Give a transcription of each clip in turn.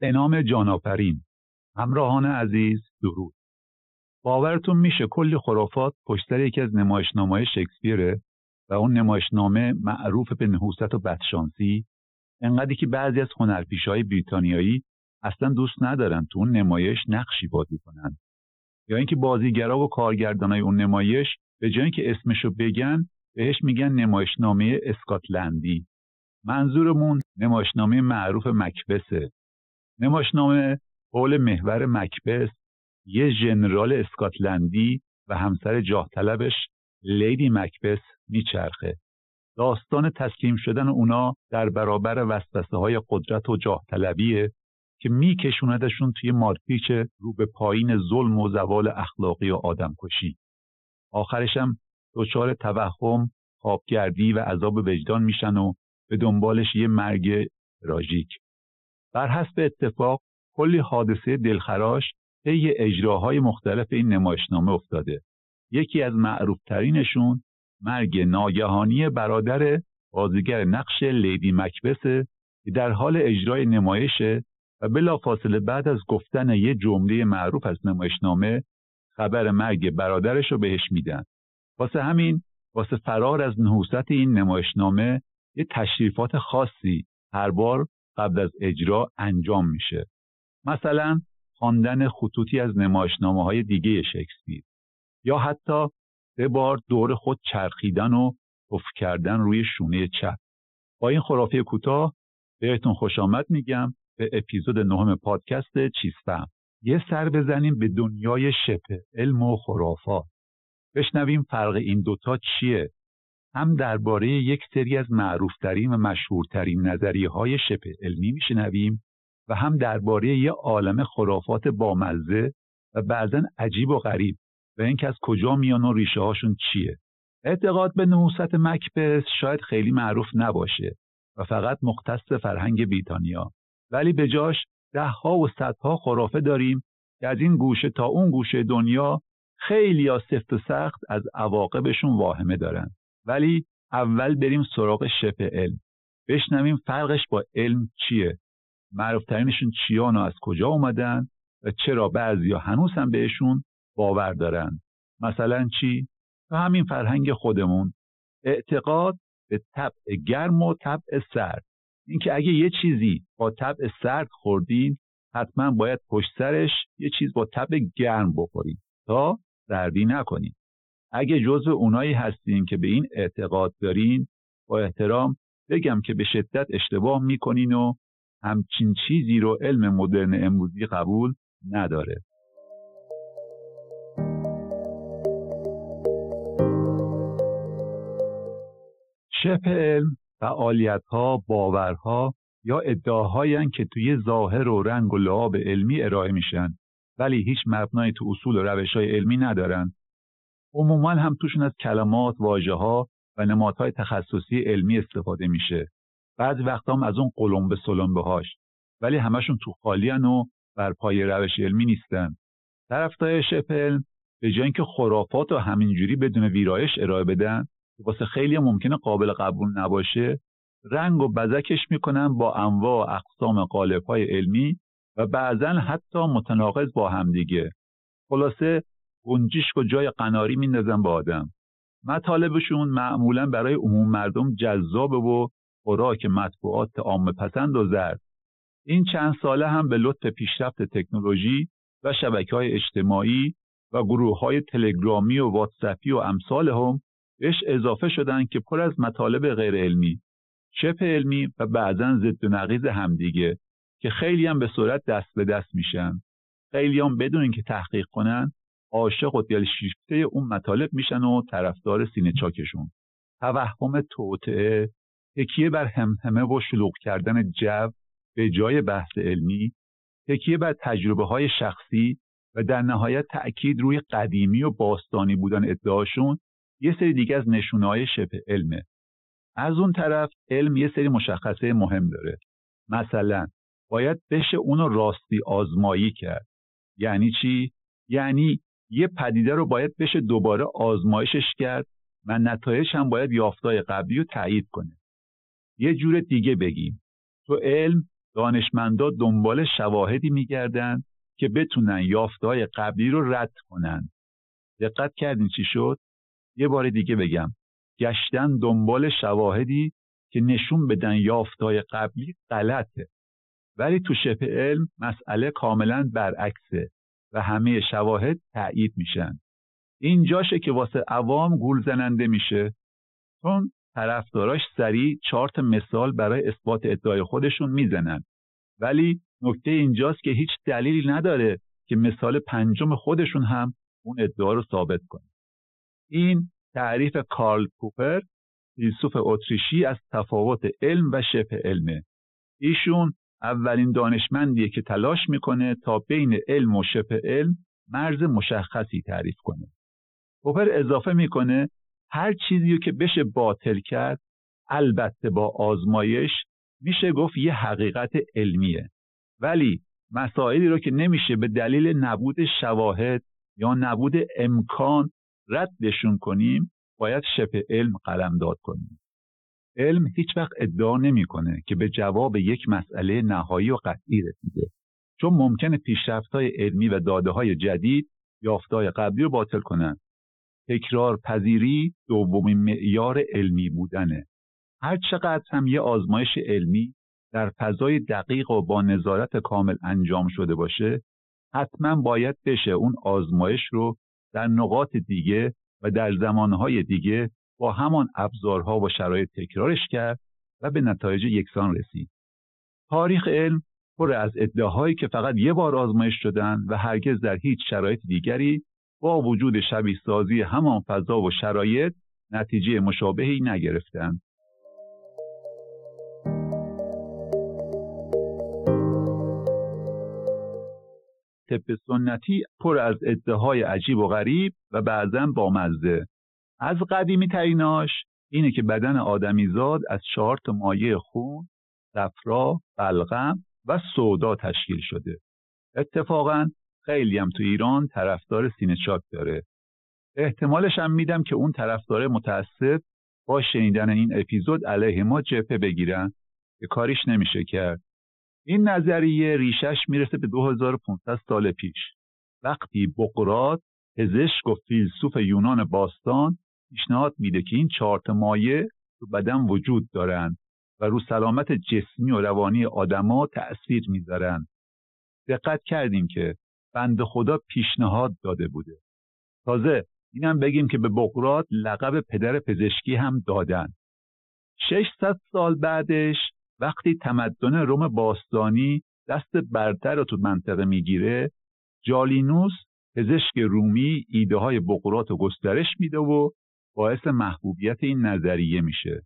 به نام جانآفرین. همراهان عزیز درود. باورتون میشه کلی خرافات پشت یکی از نمایشنامه شکسپیره و اون نمایشنامه معروف به نحوست و بدشانسی. انقدری که بعضی از های بریتانیایی اصلا دوست ندارن تو اون نمایش نقشی بازی کنن. یا اینکه بازیگرا و کارگردانای اون نمایش به جای اینکه اسمشو بگن بهش میگن نمایشنامه اسکاتلندی. منظورمون نمایشنامه معروف مکبسه. نمایشنامه حول محور مکبس یه ژنرال اسکاتلندی و همسر جاه طلبش لیدی مکبس میچرخه. داستان تسلیم شدن اونا در برابر وسوسه های قدرت و جاه طلبیه که میکشوندشون توی مارپیچ رو به پایین ظلم و زوال اخلاقی و آدمکشی. آخرشم دچار توهم خوابگردی و عذاب وجدان میشن و به دنبالش یه مرگ راژیک بر حسب اتفاق کلی حادثه دلخراش طی اجراهای مختلف این نمایشنامه افتاده. یکی از معروفترینشون مرگ ناگهانی برادر بازیگر نقش لیدی مکبسه که در حال اجرای نمایشه و بلافاصله بعد از گفتن یه جمله معروف از نمایشنامه خبر مرگ برادرش رو بهش میدن. واسه همین واسه فرار از نحوست این نمایشنامه یه تشریفات خاصی هر بار قبل از اجرا انجام میشه. مثلا خواندن خطوطی از نمایشنامه های دیگه شکسپیر یا حتی سه بار دور خود چرخیدن و افت کردن روی شونه چپ. با این خرافه کوتاه بهتون خوش آمد میگم به اپیزود نهم پادکست چیستم. یه سر بزنیم به دنیای شبه علم و خرافات. بشنویم فرق این دوتا چیه؟ هم درباره یک سری از معروفترین و مشهورترین نظریه های شبه علمی میشنویم و هم درباره یه عالم خرافات بامزه و بعضا عجیب و غریب و اینکه از کجا میان و ریشه هاشون چیه. اعتقاد به نحوست مکبس شاید خیلی معروف نباشه و فقط مختص فرهنگ بریتانیا. ولی به جاش ده ها و صدها خرافه داریم که از این گوشه تا اون گوشه دنیا خیلی یا سفت و سخت از عواقبشون واهمه دارن. ولی اول بریم سراغ شبه علم. بشنویم فرقش با علم چیه؟ معروفترینشون چیان و از کجا اومدن و چرا بعضیا هنوز هم بهشون باور دارن؟ مثلا چی؟ و همین فرهنگ خودمون. اعتقاد به طبع گرم و طبع سرد. اینکه اگه یه چیزی با طبع سرد خوردین حتما باید پشت سرش یه چیز با طبع گرم بخورین. تا سردی نکنین. اگه جزو اونایی هستین که به این اعتقاد دارین با احترام بگم که به شدت اشتباه می‌کنین و همچین چیزی رو علم مدرن امروزی قبول نداره. شبه علم فعالیت ها باورها یا ادعاهایی که توی ظاهر و رنگ و لعاب علمی ارائه میشن ولی هیچ مبنای تو اصول و روش های علمی ندارن. عموما هم توشون از کلمات، واجه ها و نمادهای تخصصی علمی استفاده میشه. بعضی وقتا هم از اون قلمبه سلمبه هاش ولی همشون تو خالیان و بر پای روش علمی نیستن. طرفدار علم به جای اینکه خرافات و همینجوری بدون ویرایش ارائه بدن واسه خیلی ممکنه قابل قبول نباشه رنگ و بزکش می‌کنن با انواع و اقسام قالب های علمی و بعضا حتی متناقض با همدیگه خلاصه گنجیشک و جای قناری میندازن با آدم. مطالبشون معمولا برای عموم مردم جذاب و خوراک مطبوعات عام پسند و زرد. این چند ساله هم به لطف پیشرفت تکنولوژی و شبکه های اجتماعی و گروه های تلگرامی و واتسپی و امثال هم بهش اضافه شدن که پر از مطالب غیر علمی شبه علمی و بعضا ضد و نقیض همدیگه که خیلی هم به صورت دست به دست میشن. خیلی هم بدون اینکه تحقیق کنن عاشق و دلشیفته اون مطالب میشن و طرفدار سینه چاکشون. توهم توطعه تکیه بر همهمه و شلوغ کردن جو به جای بحث علمی تکیه بر تجربه های شخصی و در نهایت تأکید روی قدیمی و باستانی بودن ادعاشون یه سری دیگه از نشونه های شبه علمه. از اون طرف علم یه سری مشخصه مهم داره. مثلا باید بشه اونو راستی آزمایی کرد. یعنی چی؟ یعنی یه پدیده رو باید بشه دوباره آزمایشش کرد و نتایج هم باید یافتای قبلی رو تایید کنه. یه جور دیگه بگیم. تو علم دانشمندا دنبال شواهدی میگردن که بتونن یافتهای قبلی رو رد کنن. دقت کردین چی شد؟ یه بار دیگه بگم. گشتن دنبال شواهدی که نشون بدن یافتهای قبلی غلطه. ولی تو شبه علم مسئله کاملا برعکسه. و همه شواهد تأیید میشن. اینجاشه که واسه عوام گول زننده میشه. چون طرفداراش سریع چارت مثال برای اثبات ادعای خودشون می‌زنن. ولی نکته اینجاست که هیچ دلیلی نداره که مثال پنجم خودشون هم اون ادعا رو ثابت کنه. این تعریف کارل پوپر فیلسوف اتریشی از تفاوت علم و شبه علمه. ایشون اولین دانشمندیه که تلاش می‌کنه تا بین علم و شبه علم مرز مشخصی تعریف کنه. پوپر اضافه می‌کنه هر چیزی که بشه باطل کرد البته با آزمایش میشه گفت یه حقیقت علمیه. ولی مسائلی رو که نمیشه به دلیل نبود شواهد یا نبود امکان ردشون کنیم باید شبه علم قلمداد کنیم. علم هیچ وقت ادعا نمی‌کنه که به جواب یک مسئله نهایی و قطعی رسیده. چون ممکنه پیشرفت های علمی و داده های جدید یافتهای قبلی رو باطل کنند تکرار پذیری دومین معیار علمی بودنه. هر چقدر هم یه آزمایش علمی در فضای دقیق و با نظارت کامل انجام شده باشه حتما باید بشه اون آزمایش رو در نقاط دیگه و در زمانهای دیگه با همان ابزارها و شرایط تکرارش کرد و به نتایج یکسان رسید. تاریخ علم پر از ادعاهایی که فقط یه بار آزمایش شدن و هرگز در هیچ شرایط دیگری با وجود شبیه سازی همان فضا و شرایط نتیجه مشابهی نگرفتند. طب سنتی پر از ادعاهای عجیب و غریب و بعضا بامزه از قدیمی تریناش اینه که بدن آدمیزاد از چهار تا مایه خون، صفرا، بلغم و سودا تشکیل شده. اتفاقا خیلی هم تو ایران طرفدار سینه چاک داره. احتمالش هم میدم که اون طرفدار متاسف با شنیدن این اپیزود علیه ما جپه بگیرن که کاریش نمیشه کرد. این نظریه ریشش می‌رسه به 2500 سال پیش وقتی بقرات پزشک و فیلسوف یونان باستان پیشنهاد میده که این چهار مایه تو بدن وجود دارند و رو سلامت جسمی و روانی آدما تأثیر می‌ذارن. دقت کردیم که بند خدا پیشنهاد داده بوده. تازه اینم بگیم که به بقرات لقب پدر پزشکی هم دادن. 600 سال بعدش وقتی تمدن روم باستانی دست برتر رو تو منطقه می‌گیره جالینوس پزشک رومی ایده های بقرات و گسترش میده و باعث محبوبیت این نظریه میشه.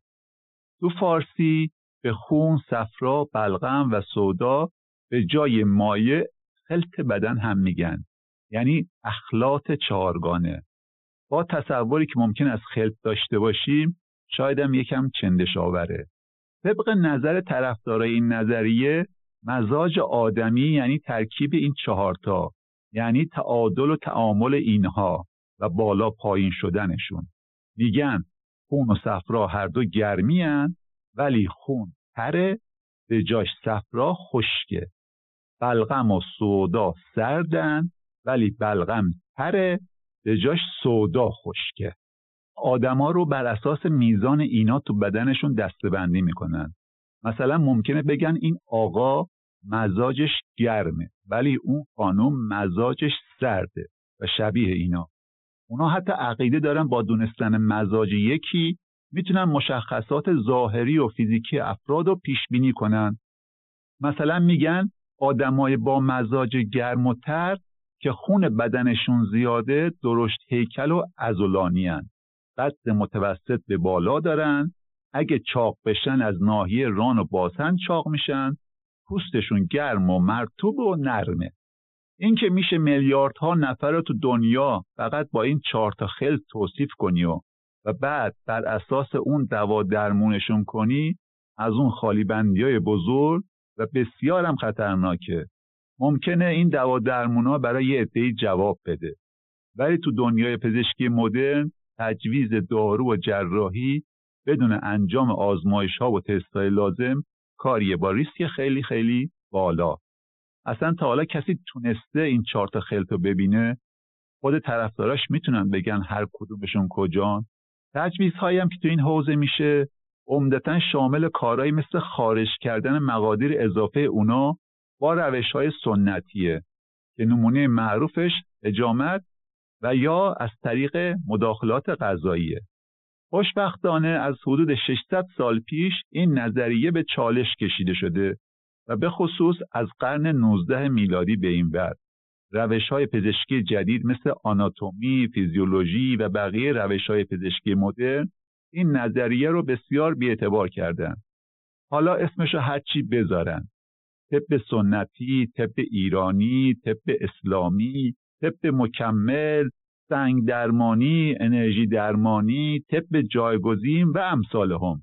تو فارسی به خون، صفرا، بلغم و سودا به جای مایه خلط بدن هم میگن. یعنی اخلاط چهارگانه. با تصوری که ممکن از خلط داشته باشیم شاید هم یکم چندش آوره. طبق نظر طرفدارای این نظریه مزاج آدمی یعنی ترکیب این چهارتا یعنی تعادل و تعامل اینها و بالا پایین شدنشون. میگن خون و صفرا هر دو گرمی هن ولی خون تره به جاش صفرا خشکه. بلغم و سودا سردن ولی بلغم تره به جاش سودا خشکه. آدما رو بر اساس میزان اینا تو بدنشون دستبندی می‌کنن. مثلا ممکنه بگن این آقا مزاجش گرمه ولی اون خانم مزاجش سرده و شبیه اینا. اونا حتی عقیده دارن با دونستن مزاج یکی می‌تونن مشخصات ظاهری و فیزیکی افراد رو پیش بینی کنن. مثلا میگن آدمای با مزاج گرم و تر که خون بدنشون زیاده درشت هیکل و ازولانی قد متوسط به بالا دارن. اگه چاق بشن از ناحیه ران و باسن چاق میشن. پوستشون گرم و مرتوب و نرمه. این که میشه میلیاردها نفر رو تو دنیا فقط با این چهار تا خل توصیف کنی و و بعد بر اساس اون دوا درمونشون کنی از اون خالی بندی های بزرگ و بسیار هم خطرناکه. ممکنه این دوا درمونا برای یه جواب بده. ولی تو دنیای پزشکی مدرن تجویز دارو و جراحی بدون انجام آزمایش ها و تست لازم کاریه. با ریسک خیلی خیلی بالا. اصلا تا حالا کسی تونسته این چهار تا خلط رو ببینه خود طرفداراش می‌تونن بگن هر کدومشون کجان تجویزهایی هم که تو این حوزه میشه عمدتا شامل کارهایی مثل خارج کردن مقادیر اضافه اونا با روش های سنتیه که نمونه معروفش اجامت و یا از طریق مداخلات غذاییه خوشبختانه از حدود 600 سال پیش این نظریه به چالش کشیده شده. به خصوص از قرن 19 میلادی به این بعد روش های پزشکی جدید مثل آناتومی، فیزیولوژی و بقیه روش های پزشکی مدرن این نظریه رو بسیار بیاعتبار کردن. حالا اسمشو هرچی بذارن. طب سنتی، طب ایرانی، طب اسلامی، طب مکمل، سنگ درمانی، انرژی درمانی، طب جایگزین و امثال هم.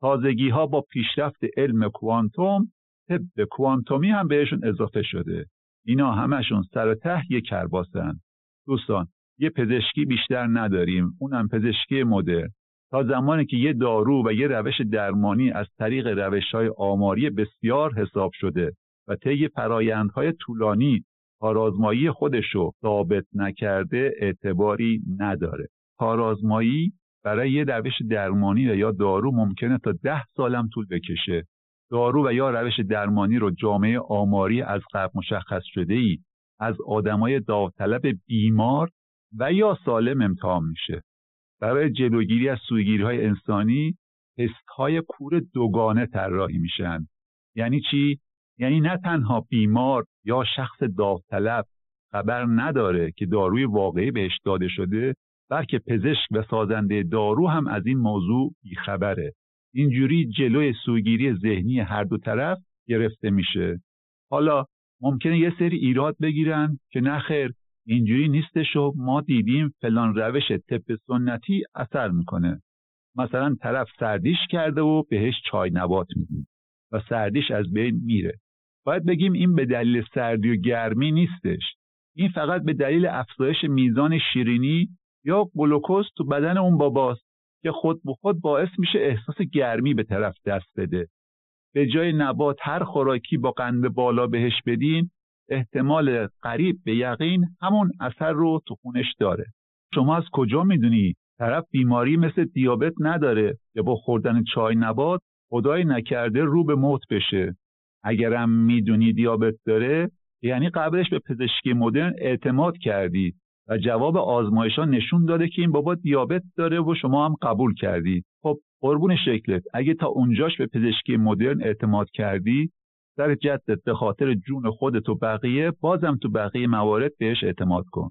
تازگی ها با پیشرفت علم کوانتوم طب کوانتومی هم بهشون اضافه شده. اینا همشون سر ته یک کرباسن. دوستان یه پزشکی بیشتر نداریم اونم پزشکی مدرن تا زمانی که یه دارو و یه روش درمانی از طریق روش های آماری بسیار حساب شده و طی فرایندهای طولانی کارآزمایی خودشو ثابت نکرده اعتباری نداره کارآزمایی برای یه روش درمانی و یا دارو ممکنه تا ده سالم طول بکشه دارو و یا روش درمانی رو جامعه آماری از قبل مشخص شده ای از آدمای داوطلب بیمار و یا سالم امتحان میشه. برای جلوگیری از سویگیری انسانی تست های کور دوگانه طراحی میشن. یعنی چی؟ یعنی نه تنها بیمار یا شخص داوطلب خبر نداره که داروی واقعی بهش داده شده بلکه پزشک و سازنده دارو هم از این موضوع بیخبره. اینجوری جلوی سوگیری ذهنی هر دو طرف گرفته میشه. حالا ممکنه یه سری ایراد بگیرن که نخیر اینجوری نیستش و ما دیدیم فلان روش طب سنتی اثر می‌کنه. مثلا طرف سردیش کرده و بهش چای نبات میدیم و سردیش از بین میره. باید بگیم این به دلیل سردی و گرمی نیستش. این فقط به دلیل افزایش میزان شیرینی یا گلوکوز تو بدن اون باباست. که خود به خود باعث میشه احساس گرمی به طرف دست بده. به جای نبات هر خوراکی با قند بالا بهش بدین احتمال قریب به یقین همون اثر رو تو خونش داره. شما از کجا می‌دونی؟ طرف بیماری مثل دیابت نداره که با خوردن چای نبات خدای نکرده رو به موت بشه. اگرم می‌دونی دیابت داره یعنی قبلش به پزشکی مدرن اعتماد کردی. و جواب آزمایش نشون داده که این بابا دیابت داره و شما هم قبول کردید خب قربون شکلت. اگه تا اونجاش به پزشکی مدرن اعتماد کردی در جدت به خاطر جون خودت و بقیه بازم تو بقیه موارد بهش اعتماد کن.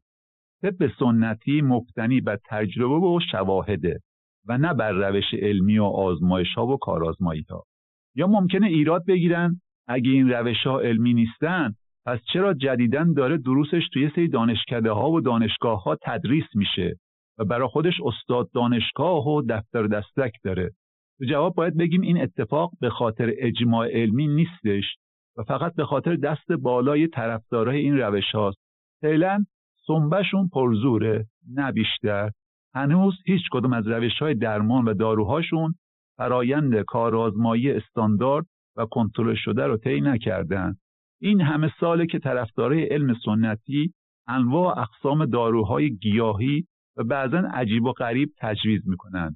طب سنتی مبتنی بر تجربه و شواهده و نه بر روش علمی و آزمایش ها و کارآزمایی ها یا ممکنه ایراد بگیرن اگه این روش ها علمی نیستن پس چرا جدیدن داره دروسش توی سری دانشکده ها و دانشگاه ها تدریس میشه و برای خودش استاد دانشگاه و دفتر دستک داره؟ تو جواب باید بگیم این اتفاق به خاطر اجماع علمی نیستش و فقط به خاطر دست بالای طرفدارای این روش هاست. فعلا سنبهشون پرزوره نه بیشتر. هنوز هیچ کدوم از روش های درمان و داروهاشون فرایند کارآزمایی استاندارد و کنترل شده رو طی نکردن. این همه ساله که طرفدارای علم سنتی انواع اقسام داروهای گیاهی و بعضا عجیب و غریب تجویز می‌کنن.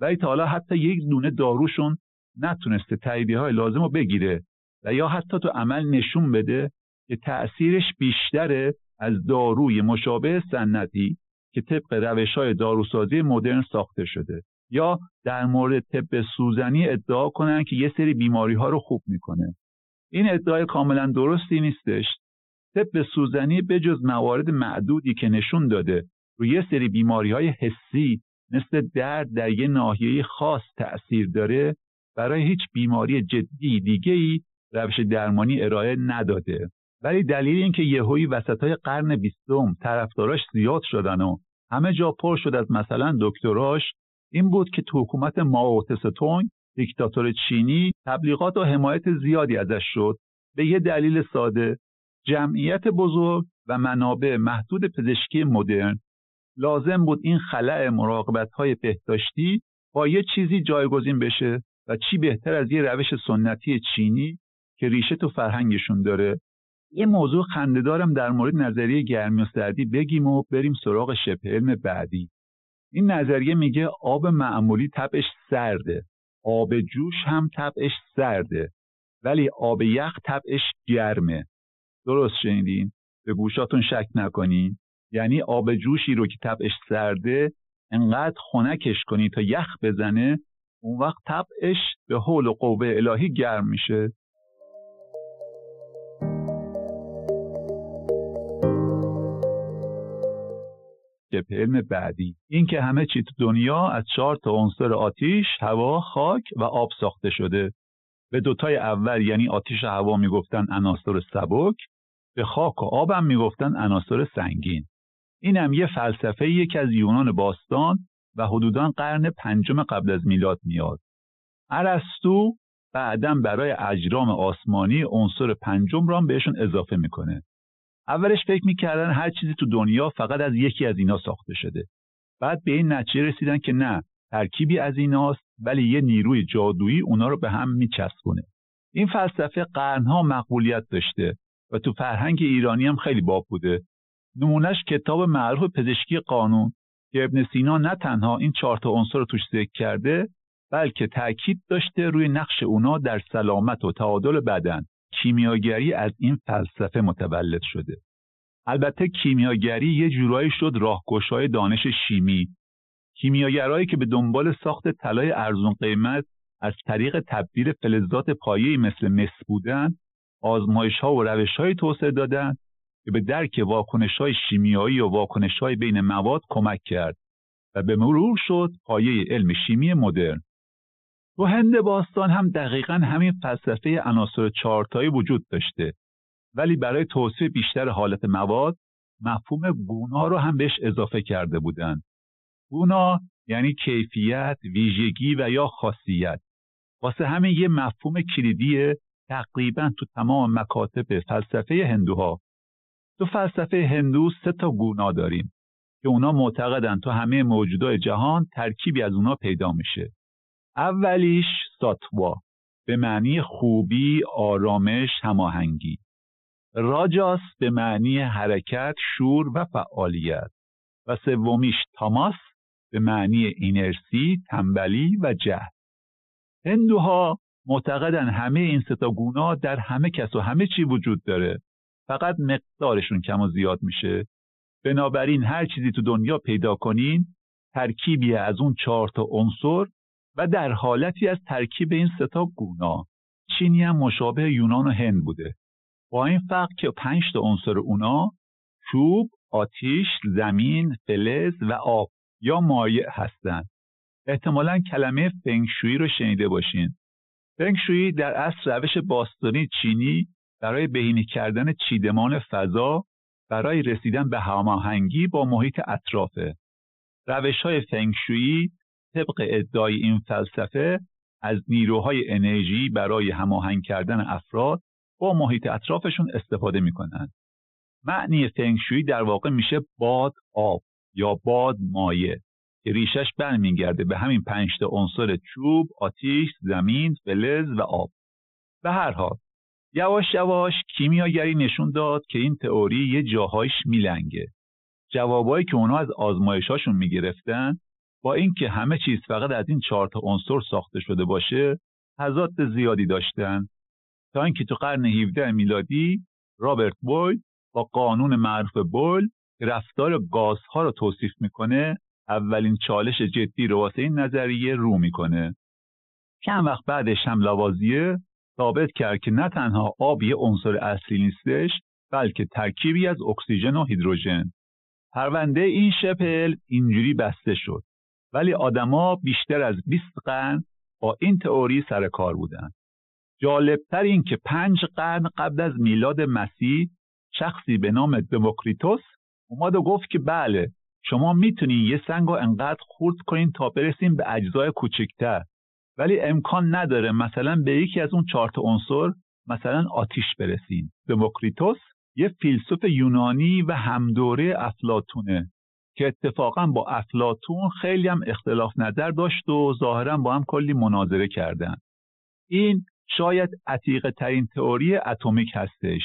ولی تا حالا حتی یک دونه داروشون نتونسته تاییدیه های لازم رو بگیره و یا حتی تو عمل نشون بده که تأثیرش بیشتره از داروی مشابه سنتی که طبق روش های داروسازی مدرن ساخته شده یا در مورد طب سوزنی ادعا کنن که یه سری بیماری ها رو خوب می‌کنه. این ادعای کاملا درستی نیستش. طب سوزنی به جز موارد معدودی که نشون داده روی یه سری بیماری های حسی مثل درد در یه ناحیه خاص تأثیر داره برای هیچ بیماری جدی دیگه ای روش درمانی ارائه نداده. ولی دلیل اینکه یهویی وسط های قرن بیستم طرفداراش زیاد شدن و همه جا پر شد از مثلا دکتراش این بود که تو حکومت ماو تستونگ دیکتاتور چینی تبلیغات و حمایت زیادی ازش شد. به یه دلیل ساده جمعیت بزرگ و منابع محدود پزشکی مدرن. لازم بود این خلع مراقبت های بهداشتی با یه چیزی جایگزین بشه و چی بهتر از یه روش سنتی چینی که ریشه تو فرهنگشون داره. یه موضوع خندهدارم در مورد نظریه گرمی و سردی بگیم و بریم سراغ شبه علم بعدی. این نظریه میگه آب معمولی تبش سرده. آب جوش هم تبش سرده ولی آب یخ تبش گرمه. درست شنیدین؟ به گوشاتون شک نکنین. یعنی آب جوشی رو که تبش سرده انقدر خنکش کنی تا یخ بزنه اون وقت تبش به حول و قوه الهی گرم میشه. شبه علم بعدی این که همه چی تو دنیا از چهار تا عنصر آتیش، هوا، خاک و آب ساخته شده. به دوتای اول یعنی آتیش و هوا می‌گفتن عناصر سبک، به خاک و آبم می‌گفتن عناصر سنگین. این هم یه فلسفه یکی از یونان باستان و حدودان قرن پنجم قبل از میلاد میاد. ارسطو بعدا برای اجرام آسمانی عنصر پنجم را بهشون اضافه می‌کنه. اولش فکر می‌کردن هر چیزی تو دنیا فقط از یکی از اینا ساخته شده. بعد به این نتیجه رسیدن که نه ترکیبی از ایناست ولی یه نیروی جادویی اونا رو به هم میچسبونه. این فلسفه قرنها مقبولیت داشته و تو فرهنگ ایرانی هم خیلی باب بوده. نمونهش کتاب معروف پزشکی قانون که ابن سینا نه تنها این چهار تا عنصر رو توش ذکر کرده بلکه تاکید داشته روی نقش اونا در سلامت و تعادل بدن. کیمیاگری از این فلسفه متولد شده. البته کیمیاگری یه جورایی شد راهگشای دانش شیمی. کیمیاگرایی که به دنبال ساخت طلای ارزون قیمت از طریق تبدیل فلزات پایه‌ای مثل مس بودن آزمایش ها و روش های توسعه دادن که به درک واکنش های شیمیایی و واکنش های بین مواد کمک کرد و به مرور شد پایه علم شیمی مدرن. تو هند باستان هم دقیقا همین فلسفه عناصر چهارتایی وجود داشته ولی برای توصیف بیشتر حالت مواد مفهوم گونا رو هم بهش اضافه کرده بودند. گونا یعنی کیفیت، ویژگی و یا خاصیت. واسه همین یه مفهوم کلیدیه تقریبا تو تمام مکاتب فلسفه هندوها. تو فلسفه هندو سه تا گونا داریم که اونا معتقدن تو همه موجودات جهان ترکیبی از اونا پیدا میشه. اولیش ساتوا به معنی خوبی، آرامش، هماهنگی. راجاس به معنی حرکت، شور و فعالیت. و سومیش تاماس به معنی اینرسی، تنبلی و جهل. هندوها معتقدن همه این ستا گونا در همه کس و همه چی وجود داره. فقط مقدارشون کم و زیاد میشه. بنابراین هر چیزی تو دنیا پیدا کنین ترکیبی از اون چهار تا عنصر و در حالتی از ترکیب این ستا گونا چینی هم مشابه یونان و هند بوده با این فرق که پنج تا عنصر اونا چوب، آتیش، زمین، فلز و آب یا مایع هستند. احتمالا کلمه فنگشویی رو شنیده باشین. فنگشویی در اصل روش باستانی چینی برای بهینه کردن چیدمان فضا برای رسیدن به هماهنگی با محیط اطرافه. روش های فنگشویی طبق ادعای این فلسفه از نیروهای انرژی برای هماهنگ کردن افراد با محیط اطرافشون استفاده می‌کنند. معنی فنگشویی در واقع میشه باد آب یا باد مایه که ریشش برمیگرده به همین پنج تا عنصر چوب، آتیش، زمین، فلز و آب. به هر حال یواش یواش کیمیاگری نشون داد که این تئوری یه جاهایش میلنگه. جوابایی که اونا از آزمایشاشون می‌گرفتن با اینکه همه چیز فقط از این چهار تا عنصر ساخته شده باشه تضاد زیادی داشتن. تا اینکه تو قرن 17 میلادی رابرت بویل با قانون معروف بویل که رفتار گازها رو توصیف می‌کنه. اولین چالش جدی رو واسه این نظریه رو می‌کنه. چند وقت بعدش هم لوازیه ثابت کرد که نه تنها آب یه عنصر اصلی نیستش بلکه ترکیبی از اکسیژن و هیدروژن. پرونده این شپل اینجوری بسته شد. ولی آدما بیشتر از 20 قرن با این تئوری سر کار بودن. جالبتر این که پنج قرن قبل از میلاد مسیح شخصی به نام دموکریتوس اومد و گفت که بله شما می‌تونین یه سنگ رو انقدر خورد کنین تا برسیم به اجزای کوچکتر. ولی امکان نداره مثلا به یکی از اون چهار عنصر مثلا آتیش برسین. دموکریتوس یه فیلسوف یونانی و همدوره افلاتونه که اتفاقا با افلاتون خیلی هم اختلاف نظر داشت و ظاهرا با هم کلی مناظره کردن. این شاید عتیقه ترین تئوری اتمیک هستش.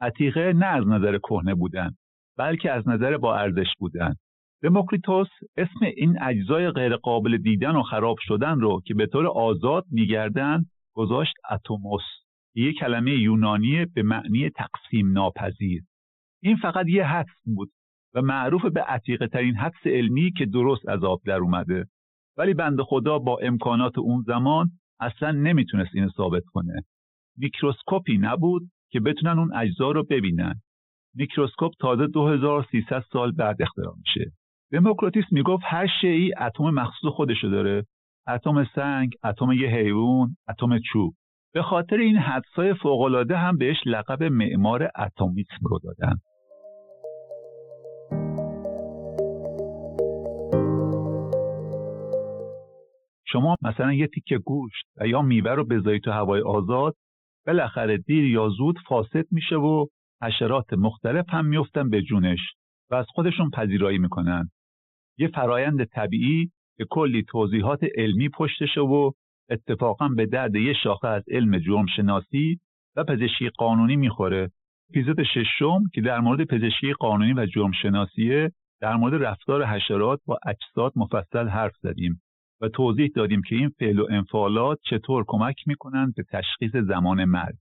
عتیقه نه از نظر کهنه بودن بلکه از نظر با ارزش بودن. دموکریتوس اسم این اجزای غیرقابل دیدن و خراب شدن رو که به طور آزاد میگردن گذاشت ἄτομος یک کلمه یونانی به معنی تقسیم ناپذیر این فقط یه حدس بود. و معروف به عتیقه ترین حدس علمی که درست از آب در اومده. ولی بنده خدا با امکانات اون زمان اصلا نمی‌تونست اینو ثابت کنه. میکروسکوپی نبود که بتونن اون اجزا رو ببینن. میکروسکوپ تازه 2300 سال بعد اختراع میشه. دموکریتوس می‌گفت هر شیئی اتم مخصوص خودشو داره. اتم سنگ اتم یه حیوان اتم چوب. به خاطر این حدسای فوقالعاده هم بهش لقب معمار اتمیسم رو دادن. شما مثلا یه تیکه گوشت و یا میوه رو بذاری تو هوای آزاد بالاخره دیر یا زود فاسد میشه و حشرات مختلف هم میفتن به جونش و از خودشون پذیرایی می‌کنن. یه فرایند طبیعی که کلی توضیحات علمی پشتشه و اتفاقا به درد یه شاخه از علم جرم شناسی و پزشکی قانونی می‌خوره. اپیزود ششم که در مورد پزشکی قانونی و جرم شناسیه در مورد رفتار حشرات با اجساد مفصل حرف زدیم. و توضیح دادیم که این فعل و انفعالات چطور کمک می‌کنند به تشخیص زمان مرگ.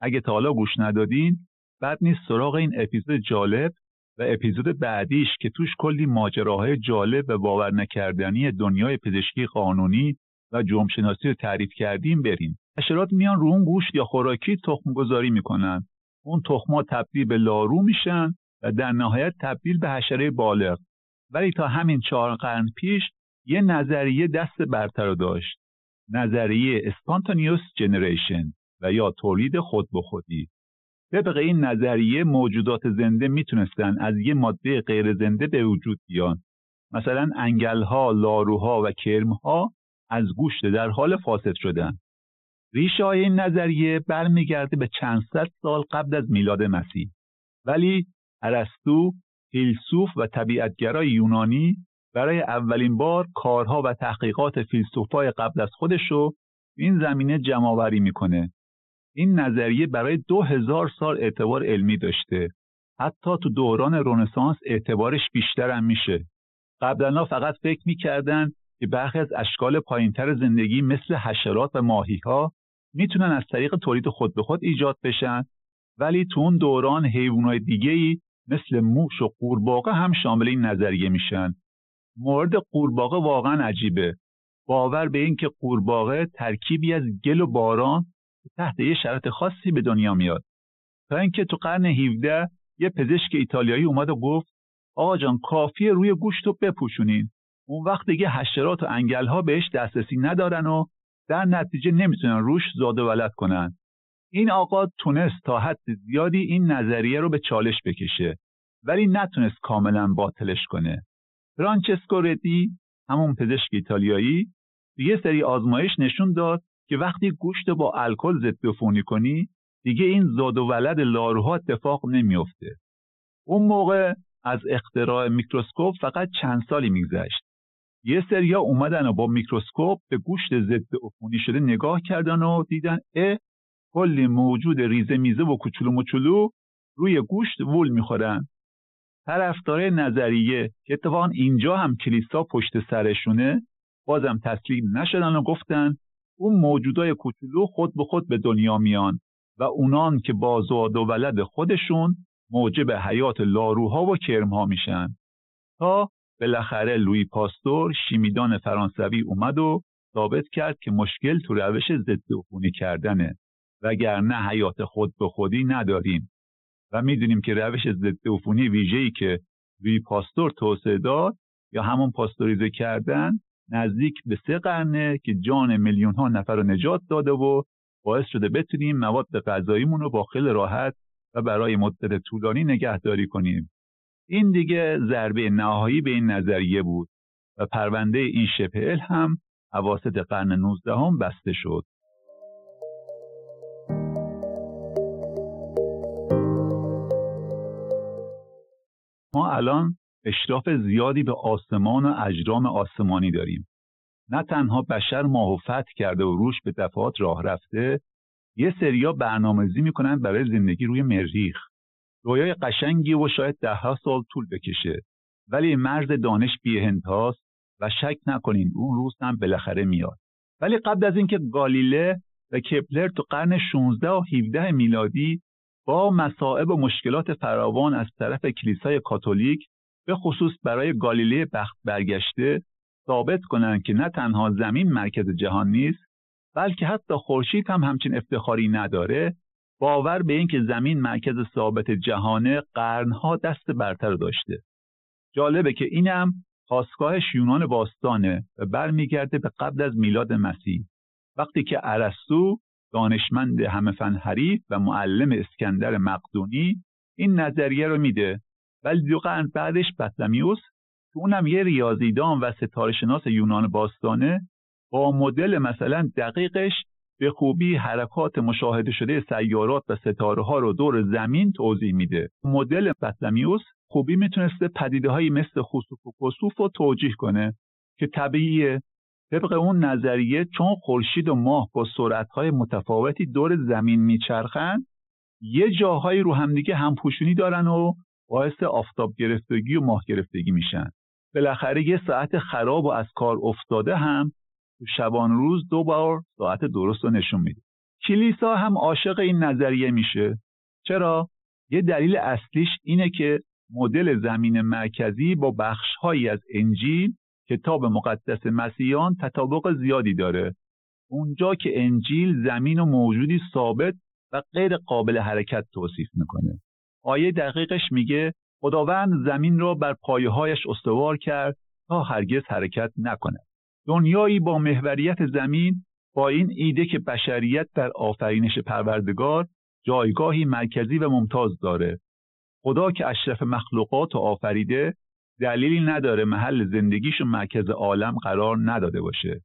اگه تا حالا گوش ندادین بعد نیست سراغ این اپیزود جالب و اپیزود بعدیش که توش کلی ماجراهای جالب و باور نکردنی دنیای پزشکی قانونی و جرمشناسی رو تعریف کردیم بریم. حشرات میان رو اون گوشت یا خوراکی تخم گذاری می‌کنن. اون تخما تبدیل به لارو میشن و در نهایت تبدیل به حشره بالغ. ولی تا همین چهار قرن پیش یه نظریه دست برتر داشت. نظریه اسپانتانیوس جنریشن و یا تولید خود به خودی. طبق این نظریه موجودات زنده می‌تونستن از یه ماده غیر زنده به وجود بیان. مثلا انگلها، لاروها و کرمها از گوشت در حال فاسد شدن. ریشه های این نظریه برمیگرده به چند صد سال قبل از میلاد مسیح. ولی ارسطو فیلسوف و طبیعتگرای یونانی برای اولین بار کارها و تحقیقات فیلسوفای قبل از خودش رو این زمینه جمعآوری می‌کنه. این نظریه برای دو هزار سال اعتبار علمی داشته. حتی تو دوران رونسانس اعتبارش بیشتر هم میشه. قبلا فقط فکر می‌کردن که برخی از اشکال پایینتر زندگی مثل حشرات و ماهی ها می‌تونن از طریق تولید خود به خود ایجاد بشن ولی تو اون دوران حیوانات دیگه ای مثل موش و قورباغه هم شامل این نظریه میشن. مورد قورباغه واقعا عجیبه. باور به اینکه قورباغه ترکیبی از گل و باران تحت یه شرط خاصی به دنیا میاد. تا اینکه تو قرن 17 یه پزشک ایتالیایی اومد و گفت آقا جان کافیه روی گوشت رو بپوشونین. اون وقت دیگه حشرات و انگلها بهش دسترسی ندارن و در نتیجه نمی‌تونن روش زاد و ولد کنن. این آقا تونست تا حد زیادی این نظریه رو به چالش بکشه ولی نتونست کاملا باطلش کنه. فرانچسکو ردی همون پزشک ایتالیایی یه سری آزمایش نشون داد که وقتی گوشت با الکل ضد عفونی کنی دیگه این زاد و ولد لاروها اتفاق نمیافته. اون موقع از اختراع میکروسکوپ فقط چند سالی میگذشت. یه سریا اومدن و با میکروسکوپ به گوشت ضد عفونی شده نگاه کردن و دیدن اه کلی موجود ریزه میزه و کوچولو مچولو روی گوشت وول می‌خورن. طرفدار نظریه که اتفاقا اینجا هم کلیسا پشت سرشونه بازم تسلیم نشدن و گفتن اون موجودای کوچولو خود به خود به دنیا میان و اونان که با زاد و ولد خودشون موجب حیات لاروها و کرمها میشن. تا بالاخره لوی پاستور شیمیدان فرانسوی اومد و ثابت کرد که مشکل تو روش ضد عفونی کردنه وگرنه حیات خود به خودی نداریم. و می‌دونیم که روش ضد عفونی ویژه‌ای که وی پاستور توسعه داد یا همون پاستوریزه کردن نزدیک به سه قرنه که جان میلیون ها نفر رو نجات داده و باعث شده بتونیم مواد غذاییمون رو با خیلی راحت و برای مدت طولانی نگهداری کنیم. این دیگه ضربه نهایی به این نظریه بود و پرونده این شپل هم حواست قرن 19 هم بسته شد. ما الان اشراف زیادی به آسمان و اجرام آسمانی داریم. نه تنها بشر ماه و فتح کرده و روش به دفعات راه رفته یه سریا برنامه‌ریزی می‌کنن برای زندگی روی مریخ. رویای قشنگی و شاید دهها سال طول بکشه. ولی مرز دانش بیهنتاست و شک نکنین اون روز هم بالاخره میاد. ولی قبل از اینکه گالیله و کپلر تو قرن 16 و 17 میلادی با مصائب و مشکلات فراوان از طرف کلیسای کاتولیک به خصوص برای گالیله بخت برگشته ثابت کنند که نه تنها زمین مرکز جهان نیست بلکه حتی خورشید هم همچین افتخاری نداره باور به اینکه زمین مرکز ثابت جهانه قرنها دست برتر داشته. جالبه که اینم خواستگاهش یونان باستانه و برمیگرده به قبل از میلاد مسیح. وقتی که ارسطو دانشمند همه فن حریف و معلم اسکندر مقدونی این نظریه رو میده. ولی دو قرن بعدش بطلمیوس که اونم یه ریاضیدان و ستاره شناس یونان باستانه با مدل مثلا دقیقش به خوبی حرکات مشاهده شده سیارات و ستاره ها رو دور زمین توضیح میده. مدل بطلمیوس خوبی می‌تونسته پدیده هایی مثل خسوف و کسوف رو توجیه کنه که طبیعیه. طبق اون نظریه چون خورشید و ماه با سرعتهای متفاوتی دور زمین میچرخن یه جاهایی رو همدیگه همپوشونی دارن و باعث آفتاب گرفتگی و ماه گرفتگی میشن. بالاخره یه ساعت خراب و از کار افتاده هم تو شبان روز دو بار ساعت درست رو نشون میده. کلیسا هم عاشق این نظریه میشه. چرا؟ یه دلیل اصلیش اینه که مدل زمین مرکزی با بخشهایی از انجیل کتاب مقدس مسیحیان تطابق زیادی داره. اونجا که انجیل زمین و موجودی ثابت و غیر قابل حرکت توصیف می‌کنه. آیه دقیقش میگه خداوند زمین را بر پایه‌هایش استوار کرد تا هرگز حرکت نکنه دنیایی با محوریت زمین با این ایده که بشریت در آفرینش پروردگار جایگاهی مرکزی و ممتاز داره. خدا که اشرف مخلوقات و آفریده دلیلی نداره محل زندگیش و مرکز عالم قرار نداده باشه.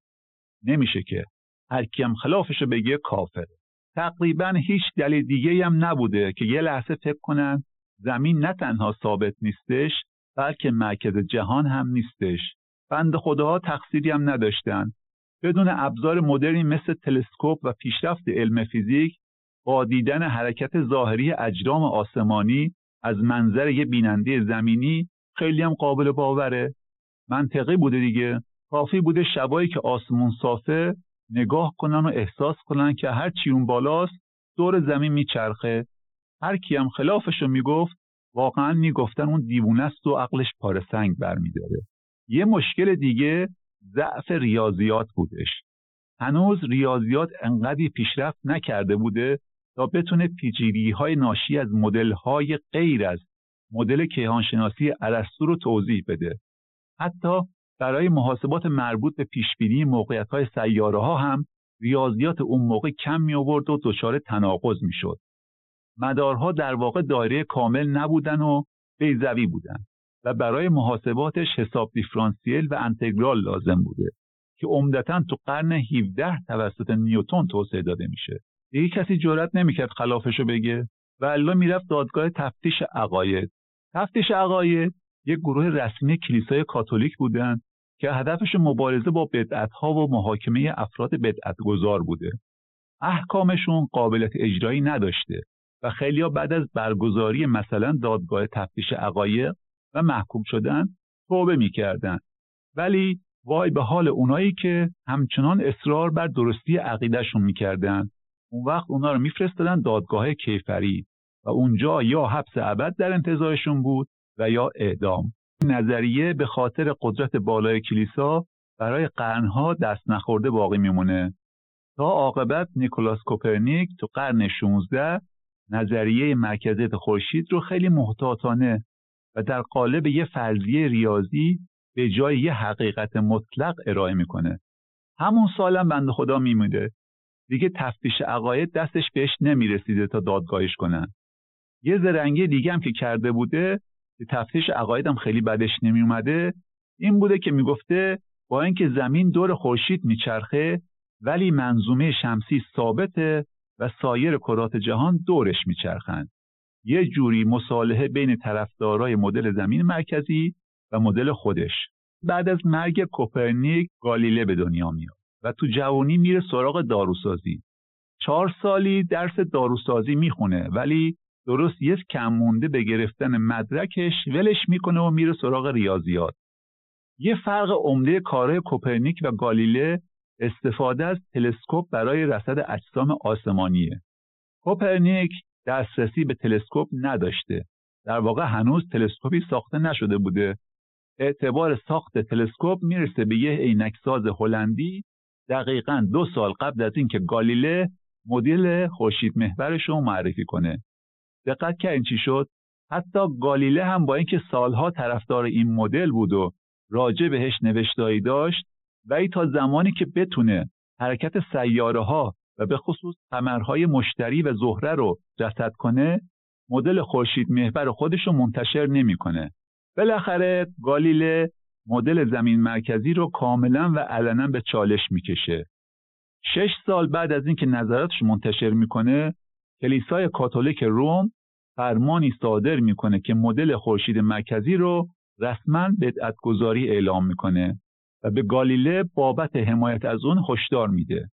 نمیشه که هر کیم خلافشو بگه کافره تقریبا هیچ دلیل دیگه هم نبوده که یه لحظه فکر کنن زمین نه تنها ثابت نیستش بلکه مرکز جهان هم نیستش. بند خداها تقصیری هم نداشتن. بدون ابزار مدرنی مثل تلسکوپ و پیشرفت علم فیزیک با دیدن حرکت ظاهری اجرام آسمانی از منظر یه بیننده زمینی خیلی هم قابل باوره. منطقی بوده دیگه. کافی بوده شبایی که آسمون صافه نگاه کنن و احساس کنن که هر چی اون بالاست دور زمین میچرخه. هر کی هم خلافش رو می‌گفت واقعا می‌گفتن اون دیوونه است و عقلش پاره سنگ برمیداره. یه مشکل دیگه ضعف ریاضیات بودش. هنوز ریاضیات انقدری پیشرفت نکرده بوده تا بتونه پیچیدگی های ناشی از مدل های غیر از مدل کیهانشناسی ارسطو رو توضیح بده حتی برای محاسبات مربوط به پیشبینی موقعیت های سیاره ها هم ریاضیات اون موقع کم می آورد و دچار تناقض می شد. مدارها در واقع دایره کامل نبودن و بیزوی بودن و برای محاسباتش حساب دیفرانسیل و انتگرال لازم بوده که عمدتا تو قرن 17 توسط نیوتون توسعه داده میشه. دیگه کسی جرأت نمی‌کرد خلافشو بگه و الله می‌رفت دادگاه تفتیش عقاید. تفتیش عقاید یک گروه رسمی کلیسای کاتولیک بودند که هدفش مبارزه با بدعتها و محاکمه افراد بدعتگذار بوده. احکامشون قابلیت اجرایی نداشته و خیلیا بعد از برگزاری مثلا دادگاه تفتیش عقاید و محکوم شدن توبه می‌کردن ولی وای به حال اونایی که همچنان اصرار بر درستی عقیدهشون می‌کردن اون وقت اونا رو میفرستادن دادگاه کیفری و اونجا یا حبس ابد در انتظارشون بود و یا اعدام. نظریه به خاطر قدرت بالای کلیسا برای قرنها دست نخورده باقی میمونه. تا عاقبت نیکولاس کوپرنیک تو قرن 16 نظریه مرکزیت خورشید رو خیلی محتاطانه و در قالب یه فرضیه ریاضی به جای یه حقیقت مطلق ارائه می‌کنه. همون سالم بند خدا میموده دیگه تفتیش عقاید دستش بهش نمی‌رسیده تا دادگاهش کنن. یه زرنگی دیگه هم که کرده بوده که تفتیش عقایدم خیلی بدش نمیومده این بوده که می‌گفته با اینکه زمین دور خورشید میچرخه ولی منظومه شمسی ثابته و سایر کرات جهان دورش میچرخند. یه جوری مصالحه بین طرفدارای مدل زمین مرکزی و مدل خودش. بعد از مرگ کوپرنیک گالیله به دنیا میاد و تو جوانی میره سراغ داروسازی. چهار سالی درس داروسازی می‌خونه ولی درست یه کم مونده به گرفتن مدرکش ولش می‌کنه و میره سراغ ریاضیات. یه فرق عمده کارهای کوپرنیک و گالیله استفاده از تلسکوپ برای رصد اجسام آسمانیه. کوپرنیک دسترسی به تلسکوپ نداشته. در واقع هنوز تلسکوپی ساخته نشده بوده. اعتبار ساخت تلسکوپ می‌رسه به یه عینکساز هلندی دقیقا دو سال قبل از اینکه گالیله مدل خورشید محورش رو معرفی کنه. دقت کردین چی شد حتی گالیله هم با اینکه سالها طرفدار این مدل بود و راجع بهش نوشتایی داشت ولی تا زمانی که بتونه حرکت سیاره ها و به خصوص قمرهای مشتری و زهره رو رصد کنه مدل خورشید محور خودش رو منتشر نمی‌کنه. بالاخره گالیله مدل زمین مرکزی رو کاملا و علنا به چالش می‌کشه. شش سال بعد از اینکه نظراتش منتشر می‌کنه کلیسای کاتولیک روم فرمانی صادر می‌کنه که مدل خورشید مرکزی رو رسما بدعت گذاری اعلام می‌کنه و به گالیله بابت حمایت از اون هشدار میده.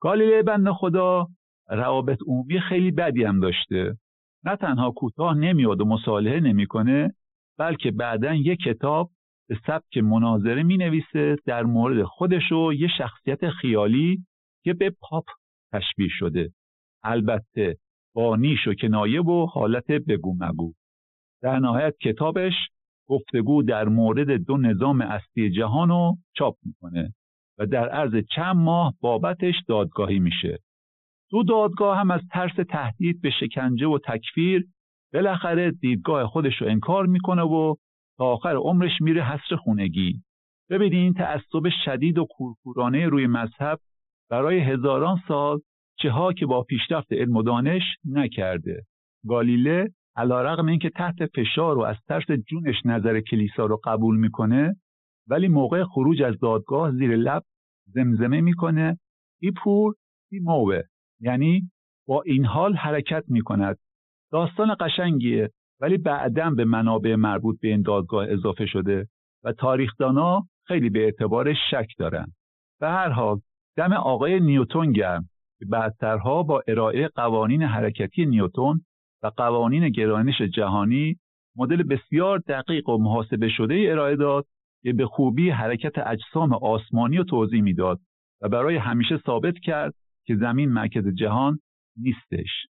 گالیله بند خدا روابط عمومی خیلی بدی هم داشته. نه تنها کوتاه نمیاد و مصالحه نمی‌کنه بلکه بعدا یک کتاب به سبک مناظره می نویسه در مورد خودش و یه شخصیت خیالی که به پاپ تشبیه شده. البته با نیش و کنایه و حالت بگو مگو. در نهایت کتابش گفتگو در مورد دو نظام اصلی جهان رو چاپ می‌کنه و در عرض چند ماه بابتش دادگاهی میشه. دو دادگاه هم از ترس تهدید به شکنجه و تکفیر بالاخره دیدگاه خودش رو انکار می‌کنه و تا آخر عمرش میره حسر خونگی. ببینین تعصب شدید و کورکورانه روی مذهب برای هزاران سال چه ها که با پیشرفت علم و دانش نکرده. گالیله علا رقم این که تحت فشار و از ترس جونش نظر کلیسا رو قبول می‌کنه ولی موقع خروج از دادگاه زیر لب زمزمه می‌کنه. ای پور ای موه یعنی با این حال حرکت می‌کند. داستان قشنگیه ولی بعدا به منابع مربوط به این دادگاه اضافه شده و تاریخدانا خیلی به اعتبار شک دارن. به هر حال دم آقای نیوتون گرم که بعدترها با ارائه قوانین حرکتی نیوتون و قوانین گرانش جهانی مدل بسیار دقیق و محاسبه شده ارائه داد که به خوبی حرکت اجسام آسمانی رو توضیح می‌داد و برای همیشه ثابت کرد که زمین مرکز جهان نیستش.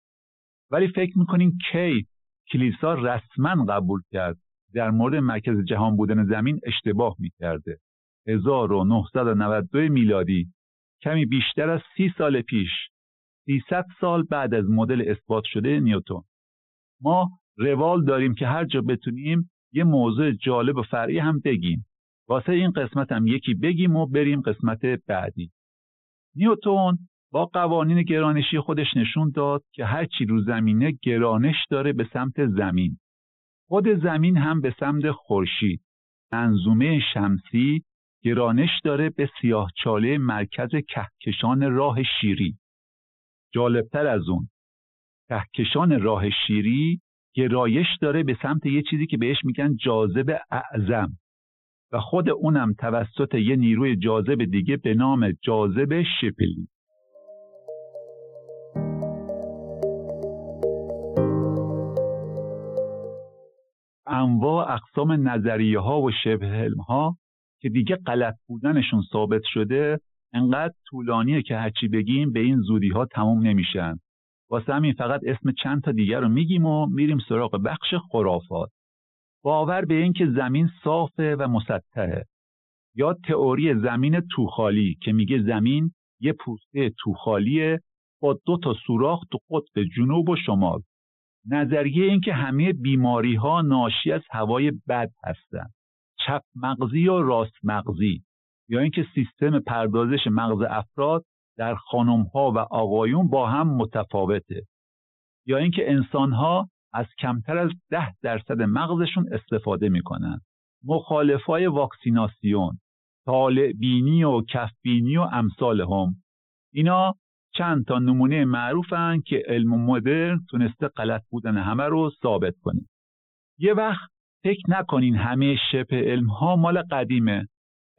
ولی فکر می‌کنین کی کلیسا رسما قبول کرد در مورد مرکز جهان بودن زمین اشتباه می‌کرده. 1992 میلادی کمی بیشتر از سی سال پیش 300 سال بعد از مدل اثبات شده نیوتون ما روال داریم که هر جا بتونیم یه موضوع جالب و فرعی هم بگیم. واسه این قسمت هم یکی بگیم و بریم قسمت بعدی. نیوتون با قوانین گرانشی خودش نشون داد که هر چی رو زمینه گرانش داره به سمت زمین. خود زمین هم به سمت خورشید. منظومه شمسی گرانش داره به سیاهچاله مرکز کهکشان راه شیری. جالبتر از اون کهکشان راه شیری گرایش داره به سمت یه چیزی که بهش میگن جاذب اعظم. و خود اونم توسط یه نیروی جاذب دیگه به نام جاذب شپلی. انواع اقسام نظریه ها و شبه ها که دیگه غلط بودنشون ثابت شده انقدر طولانیه که هرچی بگیم به این زودی ها تموم نمیشن. واسه همین فقط اسم چند تا دیگر رو میگیم و میریم سراغ بخش خرافات. باور به این که زمین صافه و مسطحه. یا تئوری زمین توخالی که میگه زمین یه پوسته توخالیه با دو تا سوراخ تو قطب جنوب و شمال. نظریه این که همه بیماری ها ناشی از هوای بد هستند چپ مغزی و راست مغزی یا اینکه سیستم پردازش مغز افراد در خانم ها و آقایون با هم متفاوته یا اینکه انسان ها از کمتر از ده درصد مغزشون استفاده می‌کنن. مخالفای واکسیناسیون طالع بینی و کف بینی و امثال هم. اینا چند تا نمونه معروفن که علم مدرن تونسته غلط بودن همه رو ثابت کنه. یه وقت فکر نکنین همه شبه علم ها مال قدیمه.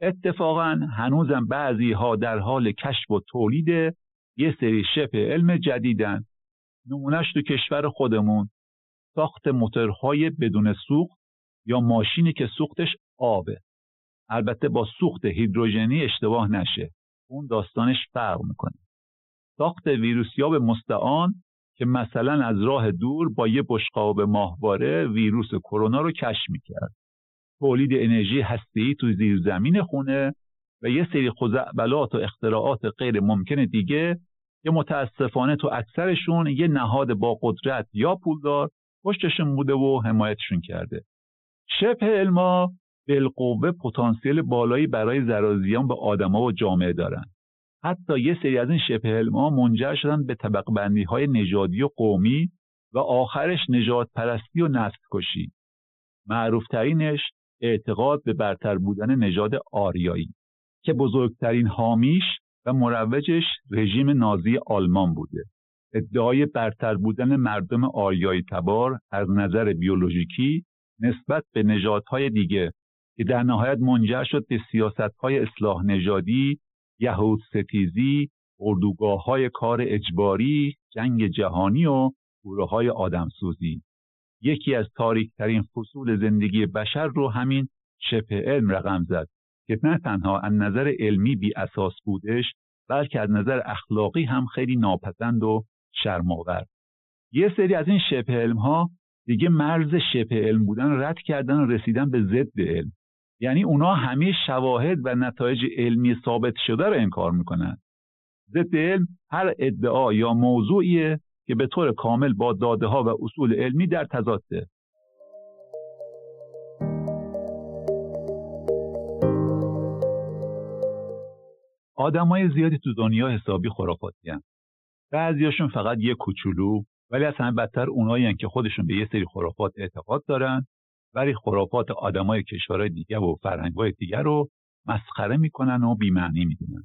اتفاقا هنوزم بعضی ها در حال کشف و تولید یه سری شبه علم جدیدن. نمونهش تو کشور خودمون. ساخت موتورهای بدون سوخت یا ماشینی که سوختش آبه. البته با سوخت هیدروژنی اشتباه نشه. اون داستانش فرق می‌کنه. ساخت ویروسیاب مستعان که مثلا از راه دور با یه بشقاب ماهواره ویروس کرونا رو کشف می‌کرد. تولید انرژی هسته‌ای تو زیر زمین خونه و یه سری خزعبلات و اختراعات غیر ممکن دیگه که متاسفانه تو اکثرشون یه نهاد با قدرت یا پولدار پشتشون بوده و حمایتشون کرده. شبه علما بالقوه پتانسیل بالایی برای زرازیان به آدما و جامعه دارن. حتی یه سری از این شبه علما منجر شدن به طبق بندی های نژادی و قومی و آخرش نجات پرستی و نسل کشی معروفترینش اعتقاد به برتر بودن نژاد آریایی که بزرگترین حامیش و مروجش رژیم نازی آلمان بوده. ادعای برتر بودن مردم آریایی تبار از نظر بیولوژیکی نسبت به نژادهای دیگه که در نهایت منجر شد به سیاستهای اصلاح نژادی یهود ستیزی اردوگاه های کار اجباری جنگ جهانی و گروه های آدمسوزی. یکی از تاریکترین فصول زندگی بشر رو همین شبه علم رقم زد که نه تنها از نظر علمی بی اساس بودش بلکه از نظر اخلاقی هم خیلی ناپسند و شرمآور. یه سری از این شبه علم ها دیگه مرز شبه علم بودن رد کردن و رسیدن به ضد علم. یعنی اونا همه شواهد و نتایج علمی ثابت شده رو انکار می‌کنن ضد علم هر ادعا یا موضوعیه که به طور کامل با داده ها و اصول علمی در تضاده آدمای زیادی تو دنیا حسابی خرافاتی هن. بعضیاشون فقط یه کوچولو ولی از همه بدتر اونایی که خودشون به یه سری خرافات اعتقاد دارن ولی خرافات آدمای کشورهای دیگه و فرهنگهای دیگر رو مسخره می‌کنن و بیمعنی می‌دونن.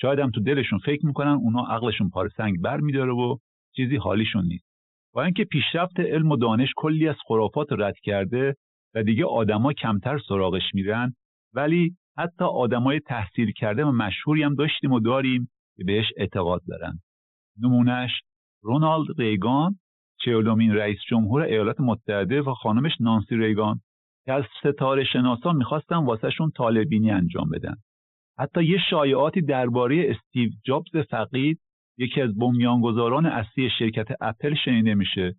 شاید هم تو دلشون فکر می‌کنن اونا عقلشون پار سنگ بر میداره و چیزی حالیشون نیست. با اینکه پیشرفت علم و دانش کلی از خرافات رد کرده و دیگه آدما کمتر سراغش میرن ولی حتی آدمای تحصیل کرده و مشهوری هم داشتیم و داریم که بهش اعتقاد دارن. نمونهش رونالد ریگان چهلمین رئیس جمهور ایالات متحده و خانمش نانسی ریگان که از ستاره شناسان می‌خواستن واسهشون طالبینی انجام بدن. حتی یه شایعاتی درباره استیو جابز فقید یکی از بنیانگذاران اصلی شرکت اپل شنیده میشه.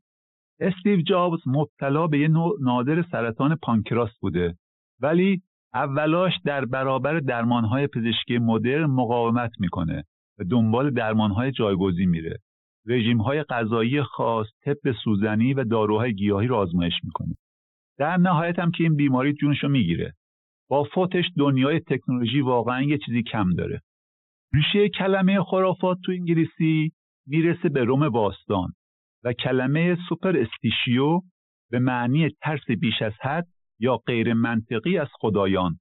استیو جابز مبتلا به یه نوع نادر سرطان پانکراس بوده ولی اولاش در برابر درمانهای پزشکی مدرن مقاومت می‌کنه و دنبال درمانهای جایگزین میره. رژیم های غذایی خاص، طب سوزنی و داروهای گیاهی را آزمایش می‌کنه. در نهایت هم که این بیماری جونشو می‌گیره. با فوتش دنیای تکنولوژی واقعا یه چیزی کم داره. ریشه کلمه خرافات تو انگلیسی می‌رسه به روم باستان و کلمه سوپر استیشیو به معنی ترس بیش از حد یا غیر منطقی از خدایان.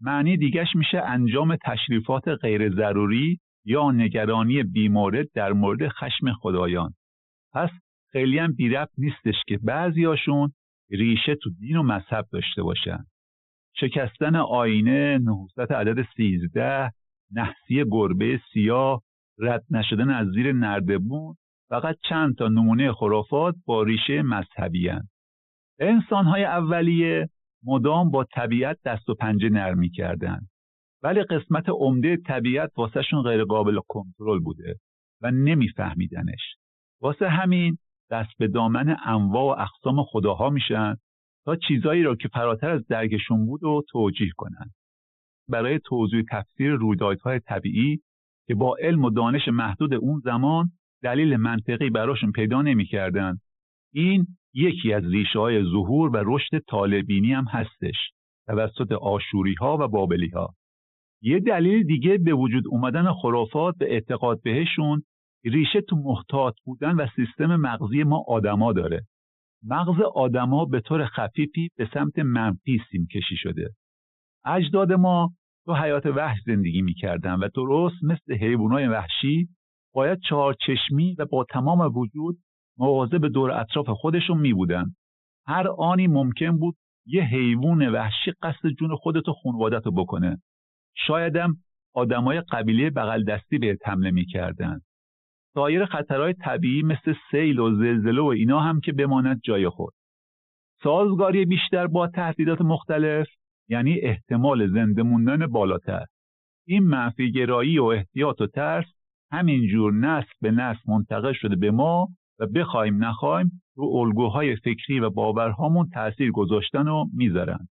معنی دیگش میشه انجام تشریفات غیر ضروری یا نگرانی بیمورد در مورد خشم خدایان. پس خیلی هم بی نیستش که بعضیاشون ریشه تو دین و مذهب داشته باشن. شکستن آینه نهوست عدد سیزده نحسی گربه سیاه رد نشدن از زیر نردبون فقط چند تا نمونه خرافات با ریشه مذهبی هن. انسانهای اولیه مدام با طبیعت دست و پنجه نرمی کردند ولی قسمت عمده طبیعت واسهشون غیر قابل کنترل بوده و نمیفهمیدنش. واسه همین دست به دامن انواع و اقسام خداها میشن تا چیزایی را که فراتر از درکشون بود و توجیه کنن. برای توضیح تفسیر رویدادهای طبیعی که با علم و دانش محدود اون زمان دلیل منطقی براشون پیدا نمی‌کردن این یکی از ریشه های ظهور و رشد طالبینی هم هستش توسط آشوری ها و بابلی ها یه دلیل دیگه به وجود اومدن خرافات به اعتقاد بهشون ریشه تو محتاط بودن و سیستم مغزی ما آدما داره. مغز آدما به طور خفیفی به سمت منفی سیم کشی شده. اجداد ما تو حیات وحش زندگی می‌کردن و درست مثل حیوانات وحشی باید چهار چشمی و با تمام وجود مواظب به دور اطراف خودشون می بودن. هر آنی ممکن بود یه حیوان وحشی قصد جون خودتو خونوادتو بکنه. شایدم آدمای قبیله بغل دستی به حمله می‌کردن. سایر خطرهای طبیعی مثل سیل و زلزله و اینا هم که بماند جای خود. سازگاری بیشتر با تهدیدات مختلف یعنی احتمال زنده موندن بالاتر. این منفی گرایی و احتیاط و ترس همینجور نسل به نسل منتقل شده به ما و بخوایم نخوایم رو الگوهای فکری و باورهامون تاثیر گذاشتن و می‌ذارن.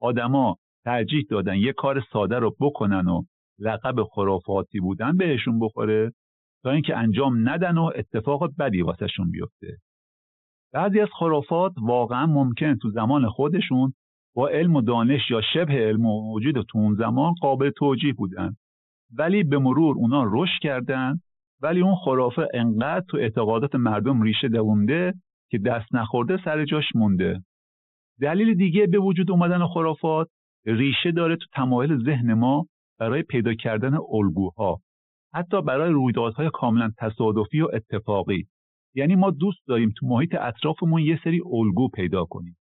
آدما ترجیح دادن یه کار ساده رو بکنن و لقب خرافاتی بودن بهشون بخوره تا اینکه انجام ندن و اتفاق بدی واسهشون بیفته. بعضی از خرافات واقعا ممکن تو زمان خودشون با علم و دانش یا شبه علم و موجود تو اون زمان قابل توجیه بودن. ولی به مرور اونا رشد کردن ولی اون خرافه انقدر تو اعتقادات مردم ریشه دوونده که دست نخورده سر جاش مونده. دلیل دیگه به وجود اومدن خرافات ریشه داره تو تمایل ذهن ما برای پیدا کردن الگوها حتی برای رویدادهای کاملا تصادفی و اتفاقی. یعنی ما دوست داریم تو محیط اطرافمون یه سری الگو پیدا کنیم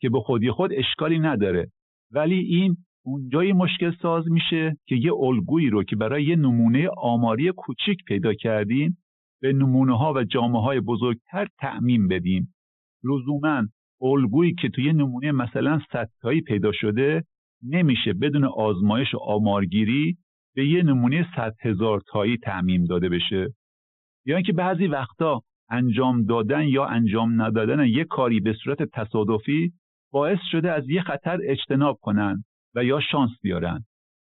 که به خودی خود اشکالی نداره. ولی این اونجای مشکل ساز میشه که یه الگویی رو که برای یه نمونه آماری کوچیک پیدا کردیم به نمونه ها و جامعه های بزرگتر تعمین بدیم. لزوما الگویی که توی نمونه مثلا صدتایی پیدا شده نمیشه بدون آزمایش و آمارگیری به یه نمونه صد هزار تایی تعمیم داده بشه. یا اینکه بعضی وقتا انجام دادن یا انجام ندادن یک کاری به صورت تصادفی باعث شده از یه خطر اجتناب کنن و یا شانس بیارن.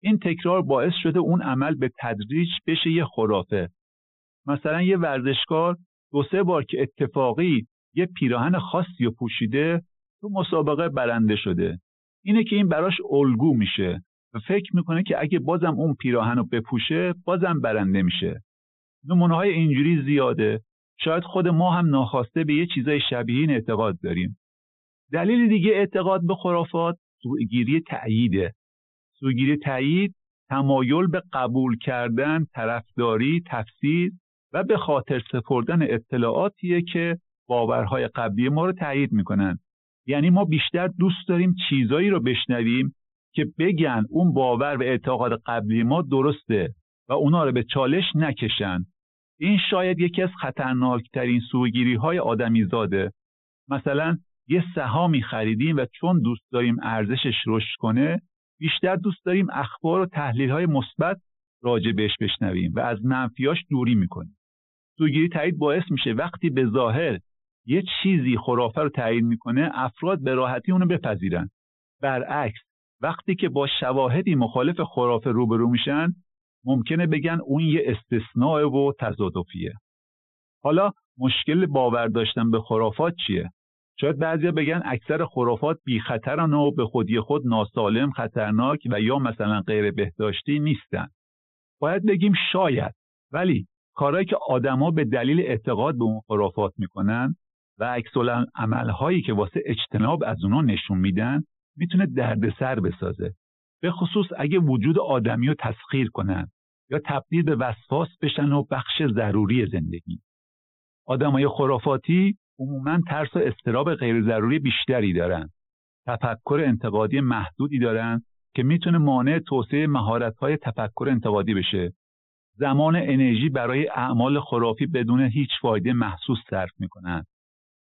این تکرار باعث شده اون عمل به تدریج بشه یه خرافه. مثلا یه ورزشکار دو سه بار که اتفاقی یه پیراهن خاصی و پوشیده تو مسابقه برنده شده. اینه که این براش الگو میشه و فکر می‌کنه که اگه بازم اون پیراهن رو بپوشه بازم برنده میشه. نمونه های اینجوری زیاده. شاید خود ما هم ناخواسته به یه چیزای شبیه این اعتقاد داریم. دلیل دیگه اعتقاد به خرافات سوگیری تأییده. سوگیری تأیید تمایل به قبول کردن طرفداری تفسیر و به خاطر سپردن اطلاعاتیه که باورهای قبلی ما رو تأیید می‌کنن. یعنی ما بیشتر دوست داریم چیزایی رو بشنویم که بگن اون باور و اعتقاد قبلی ما درسته و اونا رو به چالش نکشن. این شاید یکی از خطرناکترین سوگیری های آدمی زاده مثلا یه سهامی خریدیم و چون دوست داریم ارزشش رشد کنه بیشتر دوست داریم اخبار و تحلیل های مثبت راجع بهش بشنویم و از منفیاش دوری می‌کنیم. سوگیری تایید باعث میشه وقتی به ظاهر یه چیزی خرافه رو تعیین می‌کنه افراد به راحتی اونو بپذیرن. برعکس وقتی که با شواهدی مخالف خرافه روبرو میشن ممکنه بگن اون یه استثناء و تضادفیه حالا مشکل باور داشتن به خرافات چیه؟ شاید بعضیا بگن اکثر خرافات بی خطرن و به خودی خود ناسالم خطرناک و یا مثلا غیر بهداشتی نیستن. باید بگیم شاید ولی کارهایی که آدما به دلیل اعتقاد به اون خرافات می‌کنن و عکس عملهایی که واسه اجتناب از اونا نشون میدن می‌تونه دردسر بسازه. به خصوص اگه وجود آدمی رو تسخیر کنن یا تبدیل به وسواس بشن و بخش ضروری زندگی. آدمای خرافاتی عموما ترس و استراب غیر ضروری بیشتری دارن. تفکر انتقادی محدودی دارن که می‌تونه مانع توسعه مهارت‌های تفکر انتقادی بشه. زمان انرژی برای اعمال خرافی بدون هیچ فایده محسوس صرف می‌کنن.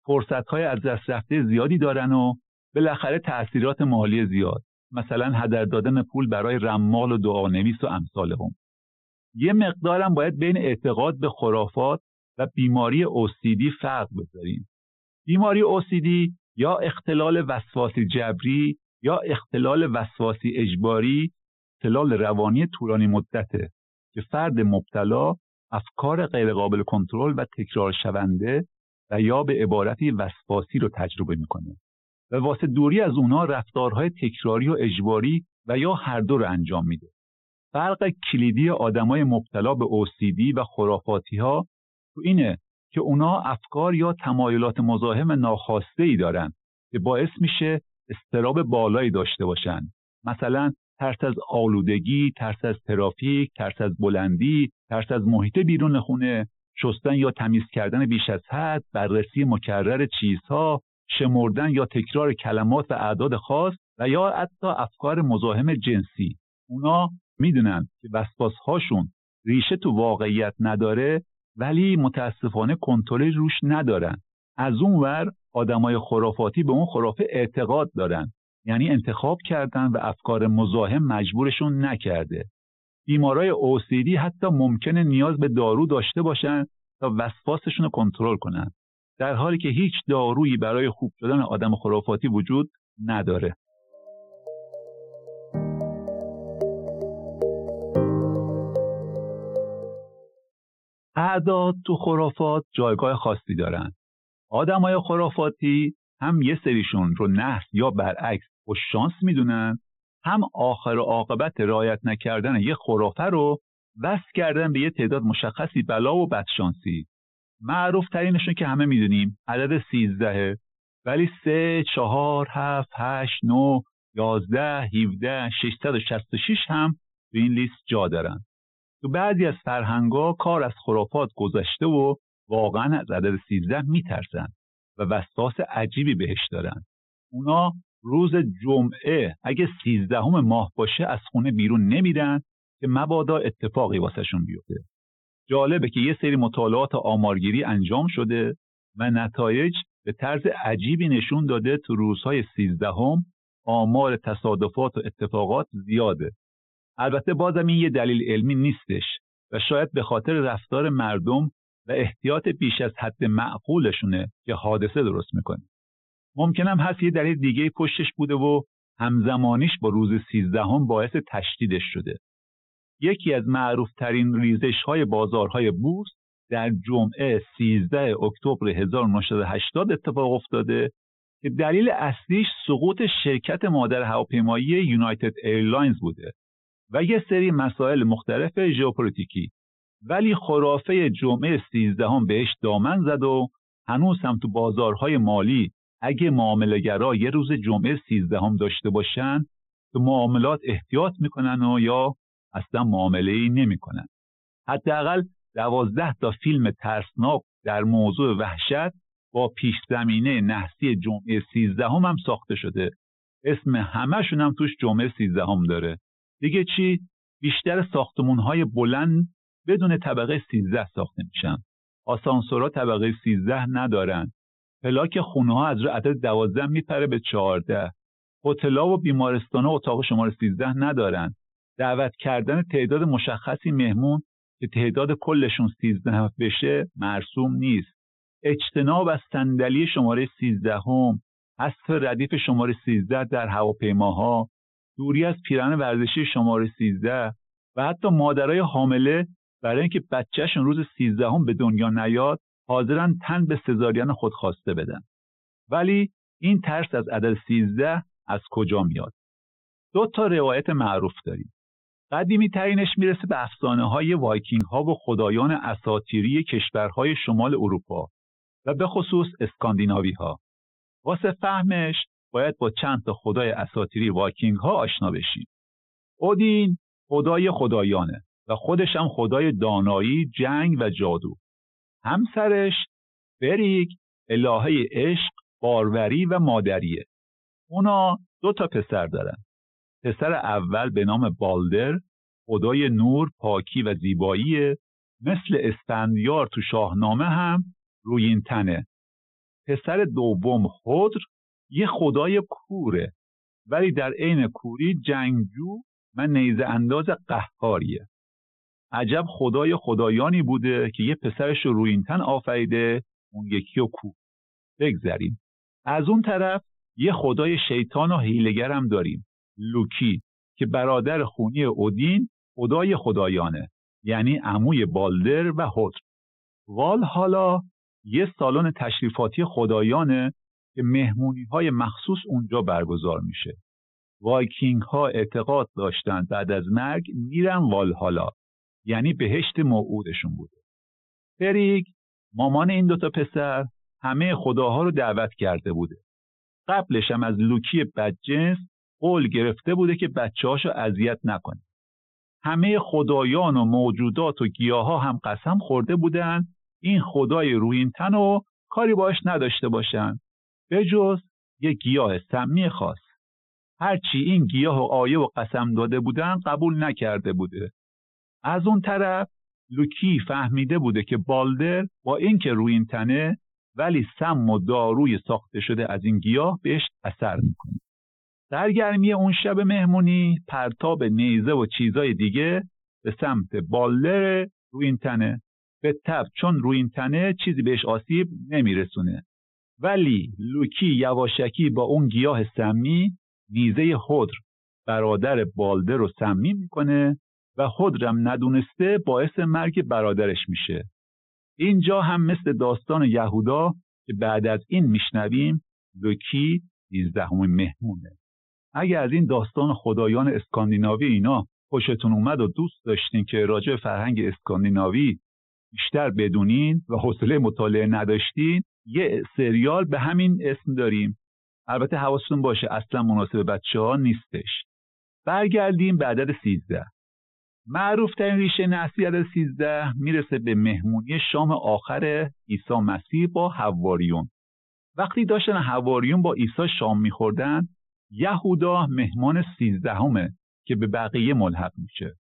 فرصت‌های از دست رفته زیادی دارن و بالاخره تأثیرات مالی زیاد مثلا هدر دادن پول برای رمال و دعانویس و امثال هم. یه مقدارم باید بین اعتقاد به خرافات و بیماری اوسیدی فرق بذاریم بیماری اوسیدی یا اختلال وسواسی جبری یا اختلال وسواسی اجباری اختلال روانی طولانی مدته که فرد مبتلا افکار غیرقابل کنترل و تکرار شونده و یا به عبارتی وسواسی رو تجربه می‌کنه. و واسه دوری از اونا رفتارهای تکراری و اجباری و یا هر دو رو انجام میده. فرق کلیدی آدمای مبتلا به OCD و خرافاتی ها تو اینه که اونا افکار یا تمایلات مزاحم ناخواسته ای دارن که باعث میشه استراب بالایی داشته باشن. مثلا ترس از آلودگی، ترس از ترافیک، ترس از بلندی، ترس از محیط بیرون خونه، شستن یا تمیز کردن بیش از حد، بررسی مکرر چیزها، شمردن یا تکرار کلمات و اعداد خاص و یا حتی افکار مزاحم جنسی. اونا می‌دونن که وسواس هاشون ریشه تو واقعیت نداره ولی متاسفانه کنترل روش ندارن. از اون ور آدمای خرافاتی به اون خرافه اعتقاد دارن. یعنی انتخاب کردن و افکار مزاحم مجبورشون نکرده. بیمارای OCD حتی ممکنه نیاز به دارو داشته باشن تا وسواسشون رو کنترل کنن. در حالی که هیچ دارویی برای خوب شدن آدم خرافاتی وجود نداره. اعداد تو خرافات جایگاه خاصی دارن. آدمای خرافاتی هم یه سریشون رو نحس یا برعکس و شانس می‌دونن هم آخر و عاقبت رعایت نکردن یه خرافه رو وصل کردن به یه تعداد مشخصی بلا و بدشانسی معروف ترینشون که همه می‌دونیم عدد سیزدهه ولی سه، چهار، هفت، هشت، نو، یازده، هیوده، ششتد و شست و شیش هم تو این لیست جا دارن. تو بعضی از فرهنگا کار از خرافات گذشته و واقعا از عدد سیزده میترسن و وسواس عجیبی بهش دارن. اونا روز جمعه اگه سیزدهم ماه باشه از خونه بیرون نمیرن که مبادا اتفاقی واسهشون بیفته. جالبه که یه سری مطالعات آمارگیری انجام شده و نتایج به طرز عجیبی نشون داده تو روزهای سیزدهم آمار تصادفات و اتفاقات زیاده البته بازم این یه دلیل علمی نیستش و شاید به خاطر رفتار مردم و احتیاط بیش از حد معقولشونه که حادثه درست می‌کنه ممکنم هست یه دلیل دیگه پشتش بوده و همزمانیش با روز سیزدهم باعث تشدیدش شده. یکی از معروفترین ریزش های بازارهای بورس در جمعه 13 اکتبر 1980 اتفاق افتاده که دلیل اصلیش سقوط شرکت مادر هواپیمایی یونایتد ایرلاینز بوده و یه سری مسائل مختلف ژئوپلیتیکی. ولی خرافه جمعه 13 هم بهش دامن زد و هنوز هم تو بازارهای مالی اگه معاملهگرا یه روز جمعه 13 هم داشته باشن تو معاملات احتیاط می‌کنن و یا اصلا معامله ای نمی کنن. حداقل دوازده تا فیلم ترسناک در موضوع وحشت با پیش زمینه نحسی جمعه سیزدهم هم ساخته شده. اسم همهشون هم توش جمعه سیزدهم داره. دیگه چی؟ بیشتر ساختمون های بلند بدون طبقه سیزده ساخته میشن. آسانسورها طبقه سیزده ندارن. پلاک خونه ها از رو عدد دوازده میپره به چهارده. هتل‌ها و بیمارستان اتاق شماره سیزده ندارن. دعوت کردن تعداد مشخصی مهمون که تعداد کلشون سیزده بشه مرسوم نیست. اجتناب از صندلی شماره سیزدهم حذف ردیف شماره سیزده در هواپیماها دوری از پیرهن ورزشی شماره سیزده و حتی مادرای حامله برای اینکه بچه‌شون روز سیزدهم به دنیا نیاد حاضرن تن به سزارین خود خواسته بدن ولی این ترس از عدد سیزده از کجا میاد دو تا روایت معروف داریم قدیمی ترینش می‌رسه به افسانه های وایکینگ ها و خدایان اساطیری کشورهای شمال اروپا و به خصوص اسکاندیناوی ها. واسه فهمش باید با چند تا خدای اساطیری وایکینگ ها آشنا بشیم. اودین خدای خدایانه و خودش هم خدای دانایی، جنگ و جادو. همسرش فریگ الهه عشق، باروری و مادریه. اونا دو تا پسر دارن. پسر اول به نام بالدر خدای نور، پاکی و زیبایی مثل اسفندیار تو شاهنامه هم روی این تنه. پسر دوم خودر یه خدای کوره ولی در عین کوری جنگجو و نیزه انداز قهاریه. عجب خدای خدایانی بوده که یه پسرش رو روی این تن آفریده اون یکی و کو. بگذریم. از اون طرف یه خدای شیطان و حیلگر هم داریم. لوکی که برادر خونی اودین خدای خدایانه یعنی عموی بالدر و هوتر والهالا یه سالن تشریفاتی خدایانه که مهمونی های مخصوص اونجا برگزار میشه وایکینگ ها اعتقاد داشتند بعد از مرگ میرن والهالا یعنی بهشت موعودشون بوده. فریگ مامان این دوتا پسر همه خداها رو دعوت کرده بوده. قبلش هم از لوکی بدجنس قول گرفته بوده که بچه هاشو اذیت نکنه. همه خدایان و موجودات و گیاه هم قسم خورده بودن این خدای روی این تن و کاری باش نداشته باشن. به جز یک گیاه سمی خاص. هرچی این گیاه و آیه و قسم داده بودن قبول نکرده بوده. از اون طرف لوکی فهمیده بوده که بالدر با اینکه روی این تنه ولی سم و داروی ساخته شده از این گیاه بهش اثر می‌کنه. در گرمی اون شب مهمونی پرتاب نیزه و چیزای دیگه به سمت بالدر روی این تنه. به تب چون روی این تنه چیزی بهش آسیب نمیرسونه. ولی لوکی یواشکی با اون گیاه سمی نیزه خودر برادر بالدر رو سمی می‌کنه و خودرم ندونسته باعث مرگ برادرش میشه. اینجا هم مثل داستان یهودا که بعد از این میشنویم لوکی دیزدهمین مهمونه. اگر از این داستان خدایان اسکاندیناوی اینا خوشتون اومد و دوست داشتین که راجع فرهنگ اسکاندیناوی بیشتر بدونین و حوصله مطالعه نداشتین یه سریال به همین اسم داریم. البته حواستون باشه اصلا مناسب بچه ها نیستش. برگردیم به عدد سیزده. معروف ترین ریشه نحسی عدد سیزده می‌رسه به مهمونی شام آخر عیسی مسیح با حواریون. وقتی داشتن حواریون با عیسی شام میخوردن یهودا مهمان سیزدهمه که به بقیه ملحق میشه.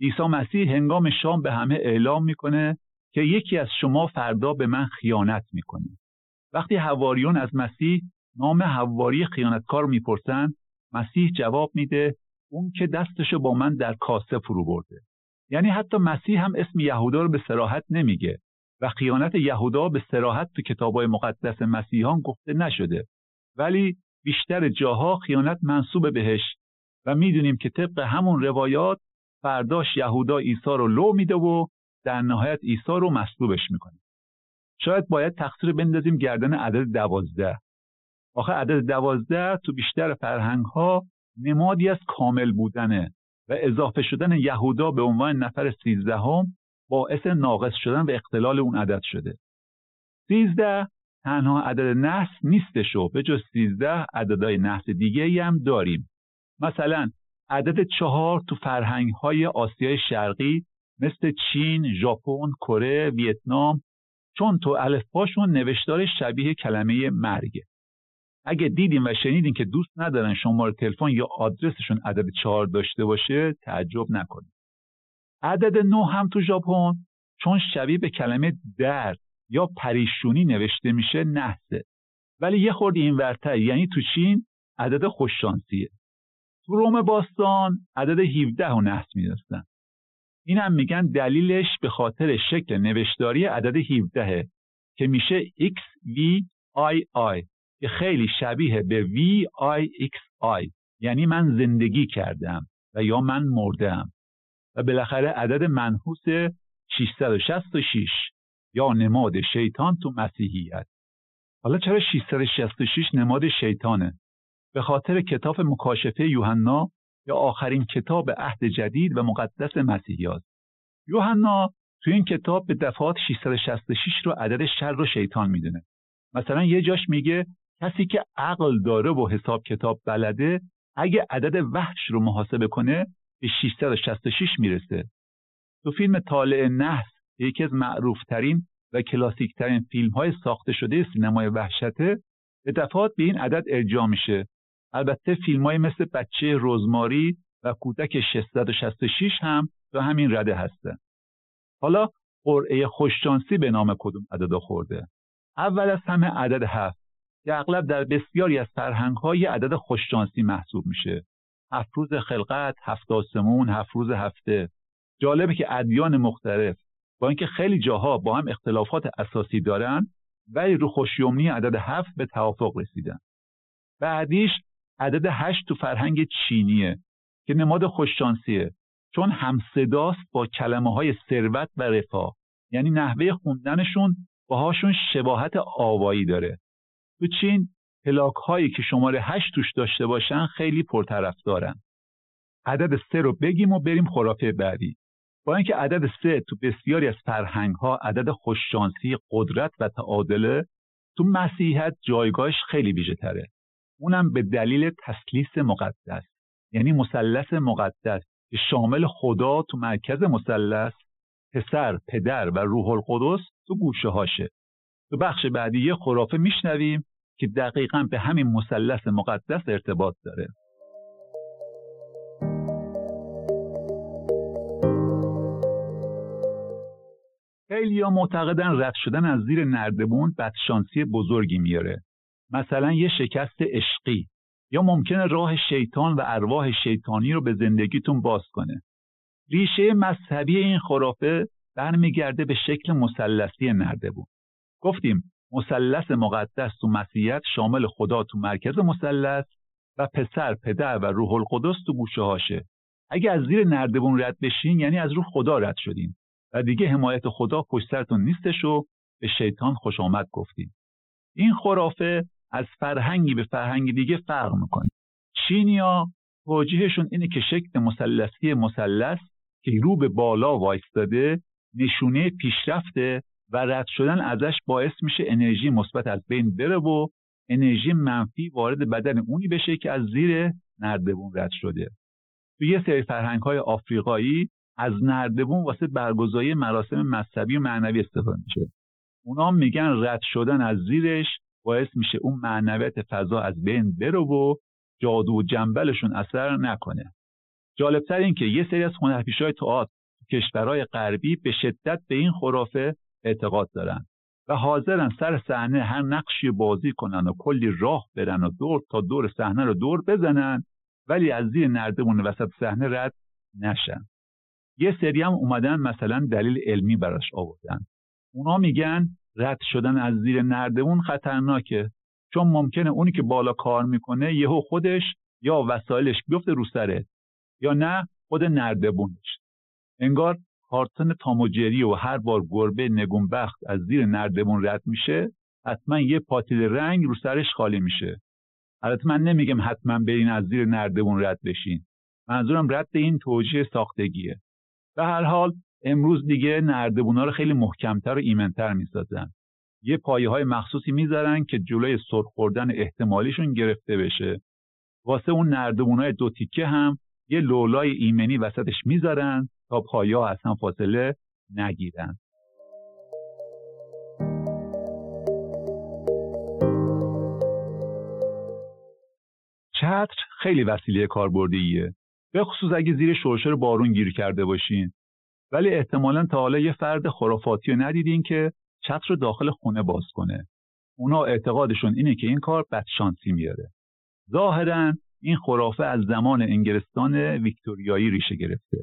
عیسی مسیح هنگام شام به همه اعلام می‌کنه که یکی از شما فردا به من خیانت می‌کنه. وقتی حواریون از مسیح نام حواری خیانتکار می‌پرسن مسیح جواب میده اون که دستشو با من در کاسه فرو برده. یعنی حتی مسیح هم اسم یهودا رو به سراحت نمیگه و خیانت یهودا به سراحت تو کتابای مقدس مسیحان گفته نشده. ولی بیشتر جاها خیانت منصوب بهش و می‌دونیم که طبق همون روایات فرداش یهودا عیسی رو لو میده و در نهایت عیسی رو مصلوبش می‌کنه. شاید باید تقصیر بندازیم گردن عدد دوازده. آخه عدد دوازده تو بیشتر فرهنگ ها نمادی از کامل بودنه و اضافه شدن یهودا به عنوان نفر سیزدهم باعث ناقص شدن و اختلال اون عدد شده. سیزده تنها عدد نحس نیستش و به جز سیزده عددهای نحس دیگه هم داریم. مثلا عدد چهار تو فرهنگ های آسیای شرقی مثل چین، ژاپن، کره، ویتنام چون تو الفباشون نوشتار شبیه کلمه مرگه. اگه دیدیم و شنیدین که دوست ندارن شماره تلفن یا آدرسشون عدد چهار داشته باشه تعجب نکنید. عدد نو هم تو ژاپن چون شبیه به کلمه درد یا پریشونی نوشته میشه نحسه. ولی یه خورده این ورتر یعنی تو چین عدد خوششانسیه. تو روم باستان عدد 17 و نحس میدستن این میگن دلیلش به خاطر شکل نوشتاری عدد 17 که میشه XVII که خیلی شبیه به VIXI یعنی من زندگی کردم و یا من مردم و بالاخره عدد منحوس 666 یا نماد شیطان تو مسیحیت حالا چرا 666 نماد شیطانه به خاطر کتاب مکاشفه یوحنا یا آخرین کتاب عهد جدید و مقدس مسیحی است. یوحنا تو این کتاب به دفعات 666 رو عدد شر و شیطان می‌دونه. مثلا یه جاش میگه کسی که عقل داره و حساب کتاب بلده اگه عدد وحش رو محاسبه کنه به 666 می‌رسه. تو فیلم طالع نحس یکی از معروفترین و کلاسیکترین فیلم های ساخته شده سینمای وحشته به دفعات به این عدد ارجاع میشه. البته فیلم های مثل بچه رزماری و کودک 666 هم تو همین رده هستن. حالا قرعه خوششانسی به نام کدوم عدد خورده؟ اول از همه عدد هفت. که اغلب در بسیاری از فرهنگ های عدد خوششانسی محسوب میشه. هفت روز خلقت هفت آسمون هفت روز هفته. جالبه که ادیان مختلف با اینکه خیلی جاها با هم اختلافات اساسی دارن ولی رو خوشیومنی عدد هفت به توافق رسیدن. بعدیش عدد هشت تو فرهنگ چینیه که نماد خوششانسیه. چون همصداست با کلمه های ثروت و رفاه. یعنی نحوه خوندنشون باهاشون شباهت آوایی داره. تو چین پلاک هایی که شماره هشت توش داشته باشن خیلی پرطرف دارن عدد سه رو بگیم و بریم خرافه بعدی. با اینکه عدد سه تو بسیاری از فرهنگ ها عدد خوششانسی قدرت و تعادله تو مسیحیت جایگاهش خیلی ویژه تره اونم به دلیل تسلیس مقدس یعنی مثلث مقدس که شامل خدا تو مرکز مثلث پسر پدر و روح القدس تو گوشه هاشه. تو بخش بعدی یه خرافه میشنویم که دقیقا به همین مثلث مقدس ارتباط داره. خیلی ها معتقدن رد شدن از زیر نردبون بدشانسی بزرگی میاره مثلا یه شکست عشقی یا ممکنه راه شیطان و ارواح شیطانی رو به زندگیتون باز کنه. ریشه مذهبی این خرافه برمیگرده به شکل مثلثی نردبون. گفتیم مثلث مقدس تو مسیحیت شامل خدا تو مرکز مثلث و پسر پدر و روح القدس تو گوشه هاشه. اگه از زیر نردبون رد بشین یعنی از روح خدا رد شدین و دیگه حمایت خدا پشت سرتون نیستش و به شیطان خوش آمد گفتیم. این خرافه از فرهنگی به فرهنگی دیگه فرق می‌کنه. چینیا توجیهشون اینه که شکل مثلثی مثلث که رو به بالا وایستاده نشونه پیشرفته و رد شدن ازش باعث میشه انرژی مثبت از بین بره و انرژی منفی وارد بدن اونی بشه که از زیر نردبون رد شده. تو یه سری فرهنگ های آفریقایی از نردبون واسه برگزاری مراسم مذهبی و معنوی استفاده میشه. اونا میگن رد شدن از زیرش باعث میشه اون معنویت فضا از بین بره و جادو و جنبلشون اثر نکنه. جالبتر این که یه سری از هنرپیشهای تئاتر کشورهای غربی به شدت به این خرافه اعتقاد دارن و حاضرن سر صحنه هر نقشی بازی کنن و کلی راه برن و دور تا دور صحنه رو دور بزنن ولی از زیر نردبون وسط صحنه رد نشن. یه سری هم اومدن مثلا دلیل علمی براش آوردن. اونا میگن رد شدن از زیر نردبون خطرناکه چون ممکنه اونی که بالا کار می‌کنه یهو خودش یا وسایلش بیفته رو سرت یا نه خود نردبونش. انگار کارتن تاموجری و هر بار گربه نگونبخت از زیر نردبون رد میشه حتما یه پاتیل رنگ رو سرش خالی میشه. البته من نمیگم حتما برین از زیر نردبون رد بشین. منظورم رد این توجیه ساختگیه. به هر حال امروز دیگه نردبونا رو خیلی محکمتر و ایمنتر می‌سازن. یه پایه های مخصوصی می‌ذارن که جلوی سرخ خوردن احتمالیشون گرفته بشه. واسه اون نردبونای دو تیکه هم یه لولای ایمنی وسطش می‌ذارن تا پایه ها اصلا فاصله نگیرن. چتر خیلی وسیله کاربردیه. به خصوص اگه زیر شرشر بارون گیر کرده باشین. ولی احتمالا تا حالا یه فرد خرافاتی رو ندیدین که چتر رو داخل خونه باز کنه. اونا اعتقادشون اینه که این کار بدشانسی میاره. ظاهرا این خرافه از زمان انگلستان ویکتوریایی ریشه گرفته.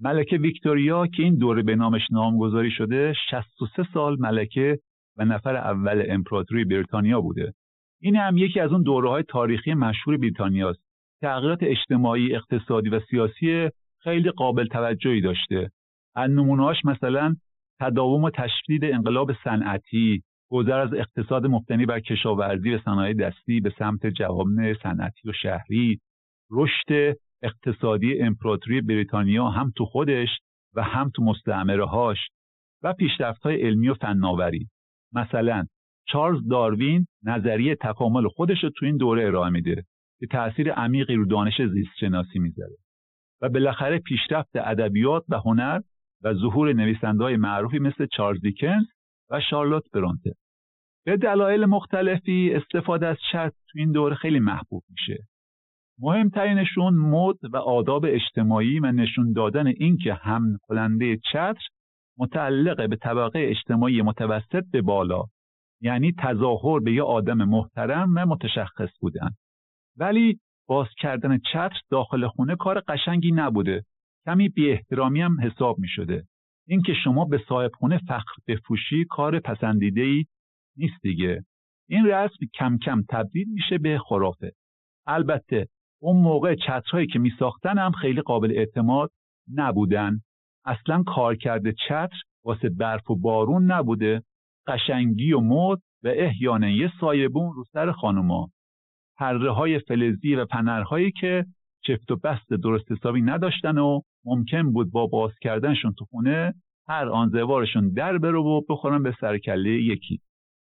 ملکه ویکتوریا که این دوره به نامش نامگذاری شده 63 سال ملکه و نفر اول امپراتوری بریتانیا بوده. این هم یکی از اون دوره های تاریخی مشهور بریتانیاست. تغییرات اجتماعی اقتصادی و سیاسی خیلی قابل توجهی داشته. از نمونهاش مثلا تداوم و تشدید انقلاب صنعتی گذر از اقتصاد مبتنی بر کشاورزی و صنایع دستی به سمت جوامع صنعتی و شهری رشد اقتصادی امپراتوری بریتانیا هم تو خودش و هم تو مستعمره هاش و پیشرفت های علمی و فناوری. مثلا چارلز داروین نظریه تکامل خودش رو تو این دوره ارائه میده که تاثیر عمیقی رو دانش زیست شناسی می‌ذاره و بالاخره پیشرفت ادبیات و هنر و ظهور نویسنده های معروفی مثل چارلز دیکنز و شارلوت برونته. به دلایل مختلفی استفاده از چتر تو این دوره خیلی محبوب میشه. مهمترینشون مد و آداب اجتماعی و نشون دادن اینکه هم کننده چتر متعلق به طبقه اجتماعی متوسط به بالا یعنی تظاهر به یه آدم محترم و متشخص بودن. ولی باز کردن چتر داخل خونه کار قشنگی نبوده. کمی بی احترامی هم حساب می شده اینکه شما به صاحب خونه فخر بفروشی کار پسندیده ای نیست دیگه. این رسم کم کم تبدیل میشه به خرافه. البته اون موقع چترهایی که می ساختن هم خیلی قابل اعتماد نبودن. اصلا کار کرده چتر واسه برف و بارون نبوده. قشنگی و مد و احیانا یه سایبون رو سر خانوما. پره های فلزی و پنرهایی که چفت و بست درست حسابی نداشتن و ممکن بود با باز کردنشون تو خونه هر آن زوارشون در برو و بخورن به سرکله یکی.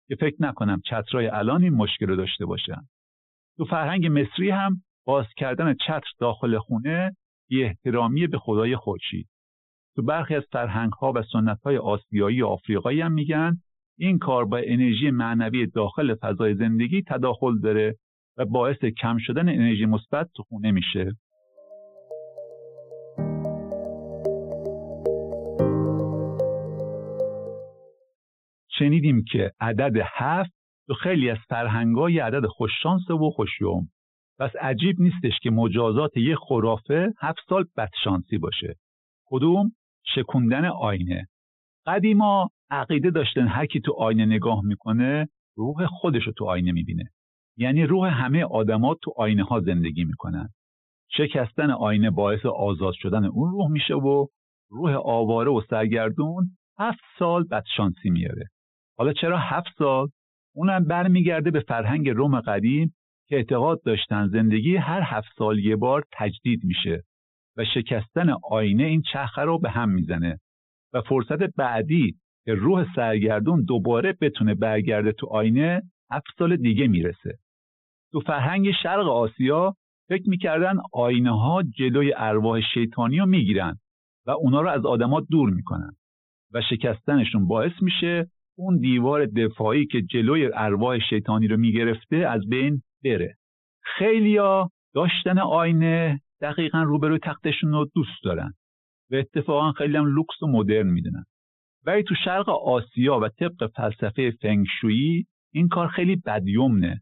که فکر نکنم چترهای الان این مشکل رو داشته باشن. تو فرهنگ مصری هم باز کردن چتر داخل خونه بی احترامی به خدای خورشید. تو برخی از فرهنگ ها و سنت های آسیایی و آفریقایی هم میگن این کار با انرژی معنوی داخل فضای زندگی تداخل داره و باعث کم شدن انرژی مثبت تو خونه میشه. شنیدیم که عدد هفت تو خیلی از فرهنگای عدد خوششانس و خوشیوم. پس عجیب نیستش که مجازات یک خرافه هفت سال بدشانسی باشه. کدوم؟ شکوندن آینه. قدیما عقیده داشتن هر کی تو آینه نگاه می‌کنه روح خودش رو تو آینه می‌بینه. یعنی روح همه آدما تو آینه ها زندگی می‌کنن. شکستن آینه باعث آزاد شدن اون روح میشه و روح آواره و سرگردون هفت سال بدشانسی میاره حالا چرا هفت سال؟ اونم برمیگرده به فرهنگ روم قدیم که اعتقاد داشتن زندگی هر هفت سال یه بار تجدید میشه و شکستن آینه این چرخه رو به هم می‌زنه و فرصت بعدی که روح سرگردون دوباره بتونه برگرده تو آینه هفت سال دیگه می‌رسه. تو فرهنگ شرق آسیا فکر می‌کردن آینه ها جلوی ارواح شیطانی رو می‌گیرن و اونا رو از آدما دور می‌کنن و شکستنشون باعث میشه اون دیوار دفاعی که جلوی ارواح شیطانی رو می‌گرفته از بین بره. خیلیا داشتن آینه دقیقا روبروی تختشون رو دوست دارن و اتفاقا خیلی هم لوکس و مدرن می‌دونن. ولی تو شرق آسیا و طبق فلسفه فنگشویی این کار خیلی بدیومنه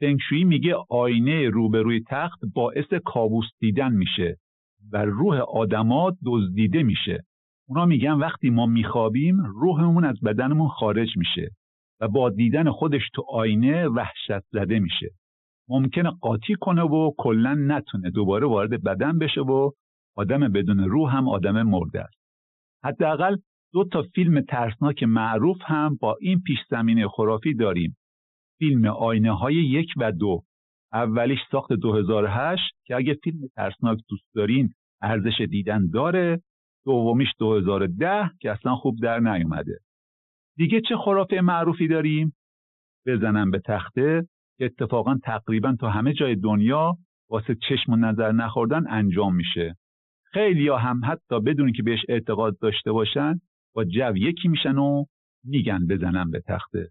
فنگشویی میگه آینه روبروی تخت باعث کابوس دیدن میشه و روح آدما دزدیده میشه. اونا میگن وقتی ما میخوابیم روحمون از بدنمون خارج میشه و با دیدن خودش تو آینه وحشت زده میشه. ممکنه قاطی کنه و کلا نتونه دوباره وارد بدن بشه و آدم بدون روح هم آدم مرده است. حداقل دو تا فیلم ترسناک معروف هم با این پیش زمینه خرافی داریم. فیلم آینه های یک و دو اولیش ساخت 2008 که اگه فیلم ترسناک دوست دارین ارزش دیدن داره دومیش 2010 که اصلا خوب در نیومده. دیگه چه خرافه معروفی داریم؟ بزنم به تخته. که اتفاقا تقریبا تا همه جای دنیا واسه چشم و نظر نخوردن انجام میشه. خیلی یا هم حتی بدون که بهش اعتقاد داشته باشن با جو یکی میشن و میگن بزنم به تخته.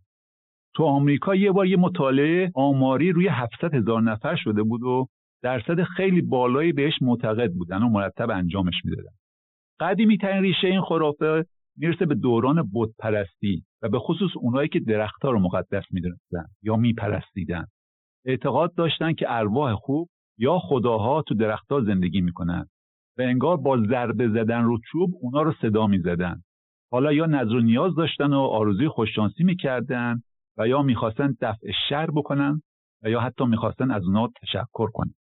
تو آمریکا یه بار یه مطالعه آماری روی 700 هزار نفر شده بود و درصد خیلی بالایی بهش معتقد بودن و مرتب انجامش می‌دادن. قدیمی ترین ریشه این خرافه می‌رسه به دوران بت پرستی و به خصوص اونایی که درختها رو مقدس می‌دونستن یا میپرستیدن. اعتقاد داشتن که ارواح خوب یا خداها تو درختها زندگی می‌کنن و انگار با ضربه زدن رو چوب اونا رو صدا می‌زدن. حالا یا نظر و نیاز داشتن و آرزوی خوششانسی می‌کردن و یا می‌خواستن دفع شر بکنن و یا حتی می‌خواستن از اونا تشکر کنن.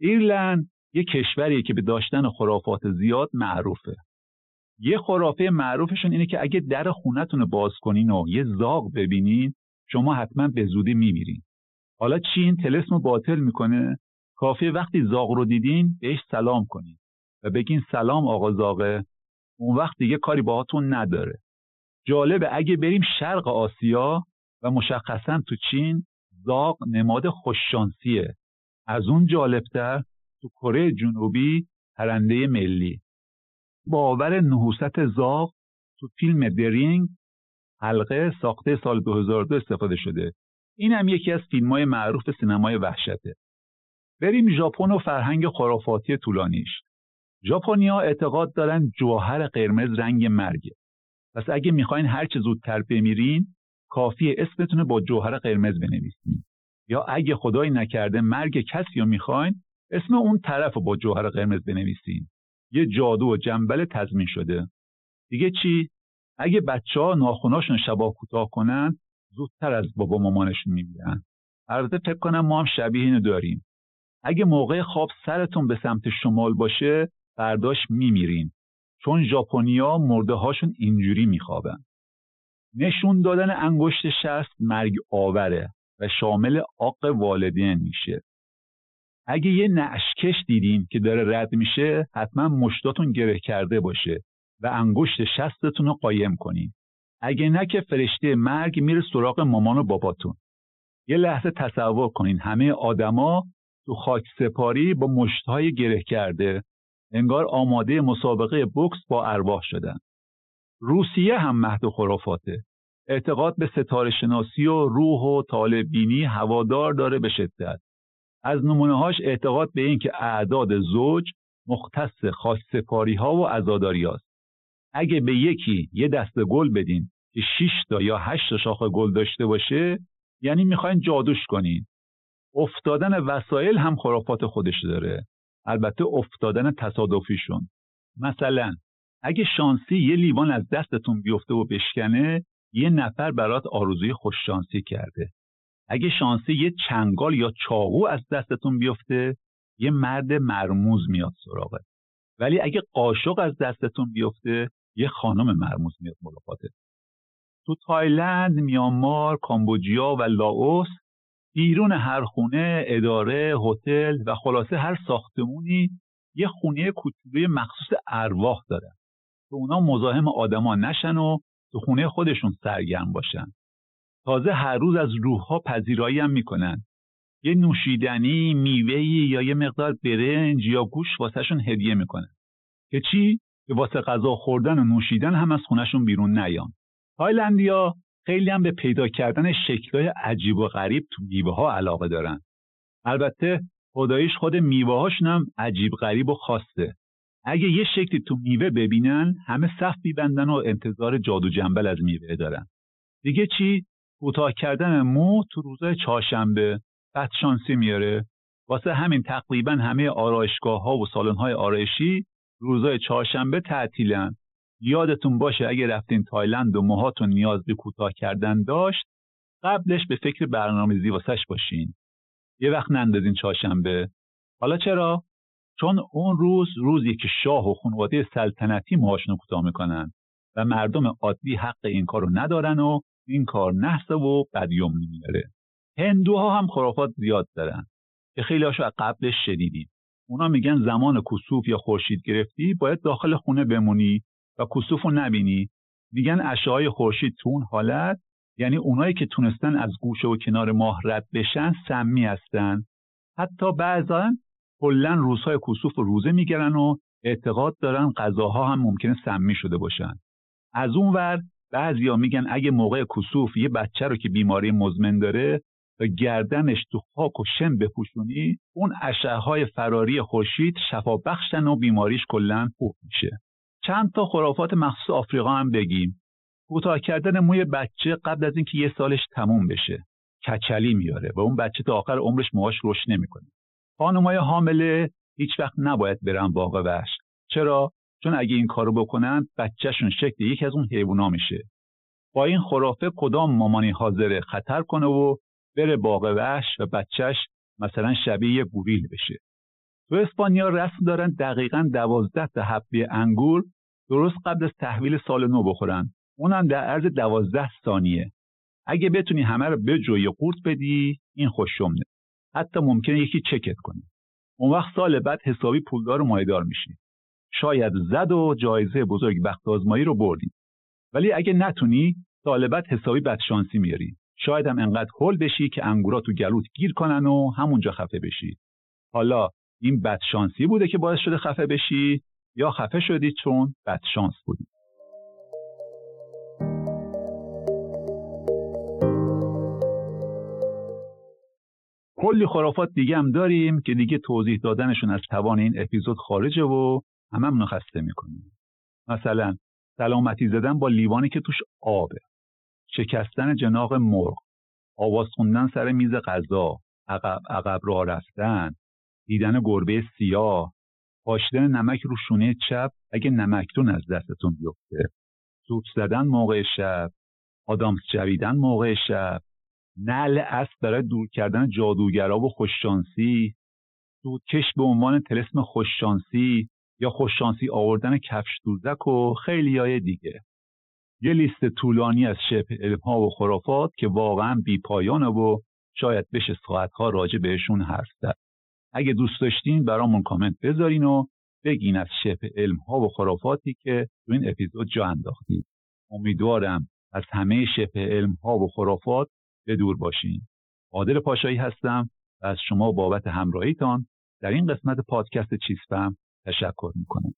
ایرلند یه کشوریه که به داشتن خرافات زیاد معروفه. یه خرافه معروفشون اینه که اگه در خونتون باز کنین و یه زاغ ببینین شما حتما به زودی میمیرین. حالا چی؟ این تلسم باطل می‌کنه. کافی وقتی زاغ رو دیدین بهش سلام کنین و بگین سلام آقا زاغه اون وقت دیگه کاری باهاتون نداره. جالبه اگه بریم شرق آسیا و مشخصا تو چین زاغ نماد خوششانسیه. از اون جالبتر تو کره جنوبی پرنده ملی. باور نحوست زاغ تو فیلم درینگ حلقه ساخته سال 2002 استفاده شده. این هم یکی از فیلم های معروف سینمای وحشته. بریم ژاپن و فرهنگ خرافاتی طولانیش. ژاپنیا اعتقاد دارن جوهر قرمز رنگ مرگه پس اگه می‌خواین هر چه زودتر بمیرین کافی اسمتون با جوهر قرمز بنویسین. یا اگه خدایی نکرده مرگ کسی رو می‌خواین اسم اون طرف رو با جوهر قرمز بنویسین. یه جادو و جنبل تضمین شده. دیگه چی؟ اگه بچه ها ناخوناشون شبا کوتاه کنن زودتر از بابا مامانشون میمیرن. البته فکر کنم ما هم شبیه اینو داریم. اگه موقع خواب سرتون به سمت شمال باشه فرداش میمیرین. چون ژاپنیا مرده هاشون اینجوری میخوابن. نشون دادن انگشت شست مرگ آوره. و شامل آق والدین میشه. اگه یه نعشکش دیدین که داره رد میشه حتما مشتاتون گره کرده باشه و انگشت شستتون رو قایم کنین. اگه نه که فرشته مرگ میره سراغ مامان و باباتون. یه لحظه تصور کنین همه آدما تو خاک سپاری با مشتهای گره کرده انگار آماده مسابقه بکس با ارواح شدن. روسیه هم مهد خرافاته. اعتقاد به ستاره شناسی و روح و طالبینی هوادار داره به شدت. از نمونه اعتقاد به این که اعداد زوج مختص خاص سپاری ها و ازاداری هاست. اگه به یکی یه دست گل بدین که 6 تا یا 8 تا شاخه گل داشته باشه یعنی می‌خواین جادوش کنین. افتادن وسایل هم خرافات خودش داره. البته افتادن تصادفیشون. مثلا اگه شانسی یه لیوان از دستتون بیفته و بشکنه یه نفر برات آرزوی خوششانسی کرده. اگه شانسی یه چنگال یا چاقو از دستتون بیفته یه مرد مرموز میاد سراغه ولی اگه قاشق از دستتون بیفته یه خانم مرموز میاد ملاقاته تو تایلند، میانمار، کامبوجیا و لاوس بیرون هر خونه، اداره، هتل و خلاصه هر ساختمونی یه خونه کوچولوی مخصوص ارواح دارن. که اونا مزاحم آدما نشن و تو خونه خودشون سرگرم باشن. تازه هر روز از روحها پذیرایی هم می‌کنن. یه نوشیدنی میوهی یا یه مقدار برنج یا گوش واسهشون هدیه می‌کنن. که چی؟ که واسه غذا خوردن و نوشیدن هم از خونشون بیرون نیان. تایلندیا خیلی هم به پیدا کردن شکلهای عجیب و غریب تو میوه ها علاقه دارن. البته خداییش خود میوه هم عجیب غریب و خاصه. اگه یه شکلی تو میوه ببینن همه صف میبندن و انتظار جادو جنبل از میوه دارن. دیگه چی؟ کوتاه کردن مو تو روزای چهارشنبه بدشانسی میاره. واسه همین تقریبا همه آرایشگاه ها و سالن های آرایشی روزای چهارشنبه تعطیلن. یادتون باشه اگه رفتین تایلند و موهاتون نیاز به کوتاه کردن داشت قبلش به فکر برنامه واسش باشین. یه وقت نندازین چهارشنبه. حالا چرا؟ چون اون روز روزی که شاه و خانواده سلطنتی موهاشون کوتاه می‌کنن و مردم عادی حق این کارو ندارن و این کار نحسه و بدیوم میاره هندوها هم خرافات زیاد دارن که خیلی هاشو از قبلش شدیدیم اونا میگن زمان کسوف یا خورشید گرفتی باید داخل خونه بمونی و کسوف رو نبینی. میگن اشعای خورشید تو اون حالت یعنی اونایی که تونستن از گوشه و کنار ماه رد بشن سمی هستن. حتی بعضا کلا روزهای کسوف رو روزه می‌گیرن و اعتقاد دارن غذاها هم ممکنه سمی شده باشن. از اون ور بعضیا میگن اگه موقع کسوف یه بچه رو که بیماری مزمن داره و گردنش تو خاک و شم بپوشونی اون اشعه فراری خورشید شفا بخشن و بیماریش کلا خوب میشه. چند تا خرافات مخصوص آفریقا هم بگیم. کوتاه کردن موی بچه قبل از اینکه یه سالش تموم بشه. کچلی میاره و اون بچه تا آخر عمرش موهاش رشد نمی‌کنه. خانمای حامله هیچ وقت نباید برن باغ وحش. چرا؟ چون اگه این کارو بکنن بچهشون شکل یکی از اون حیوونا میشه. با این خرافه کدام مامانی حاضره خطر کنه و بره باغ وحش و بچهش مثلا شبیه یه گوریل بشه؟ تو اسپانیا رسم دارن دقیقا دوازده تا حبه انگور درست قبل از تحویل سال نو بخورن. اونم در عرض دوازده ثانیه. اگه بتونی همه رو بجوی قورت بدی این خوششمنه. حتی ممکنه یکی چکت کنه. اون وقت سال بعد حسابی پولدار و مایدار میشی شاید زد و جایزه بزرگ بخت آزمایی رو بردی ولی اگه نتونی سال بعد حسابی بدشانسی میاری. شاید هم انقدر هول بشی که انگورا تو گلوت گیر کنن و همونجا خفه بشی. حالا این بدشانسی بوده که باعث شده خفه بشی یا خفه شدی چون بدشانس بودی؟ کلی خرافات دیگه هم داریم که دیگه توضیح دادنشون از توان این اپیزود خارجه و همه خسته می‌کنیم. مثلا سلامتی زدن با لیوانی که توش آبه. شکستن جناق مرغ. آواز خوندن سر میز غذا. عقب عقب راه رفتن. دیدن گربه سیاه. پاشیدن نمک رو شونه چپ. اگه نمکتون از دستتون بیفته. سوت زدن موقع شب. آدامس جویدن موقع شب. نعل اسب برای دور کردن جادوگرا و خوششانسی سودکش به عنوان تلسم خوششانسی یا خوششانسی آوردن کفش دوزک و خیلی های دیگه. یه لیست طولانی از شبه علم ها و خرافات که واقعا بی پایانه و شاید بشه ساعتها راجع بهشون حرف زد. اگه دوست داشتین برامون کامنت بذارین و بگین از شبه علم ها و خرافاتی که تو این اپیزود جا انداختید امیدوارم از همه علم ها و خرافات به دور باشین. عادل پاشایی هستم و از شما بابت همراهیتان در این قسمت پادکست چیسپم تشکر می‌کنم.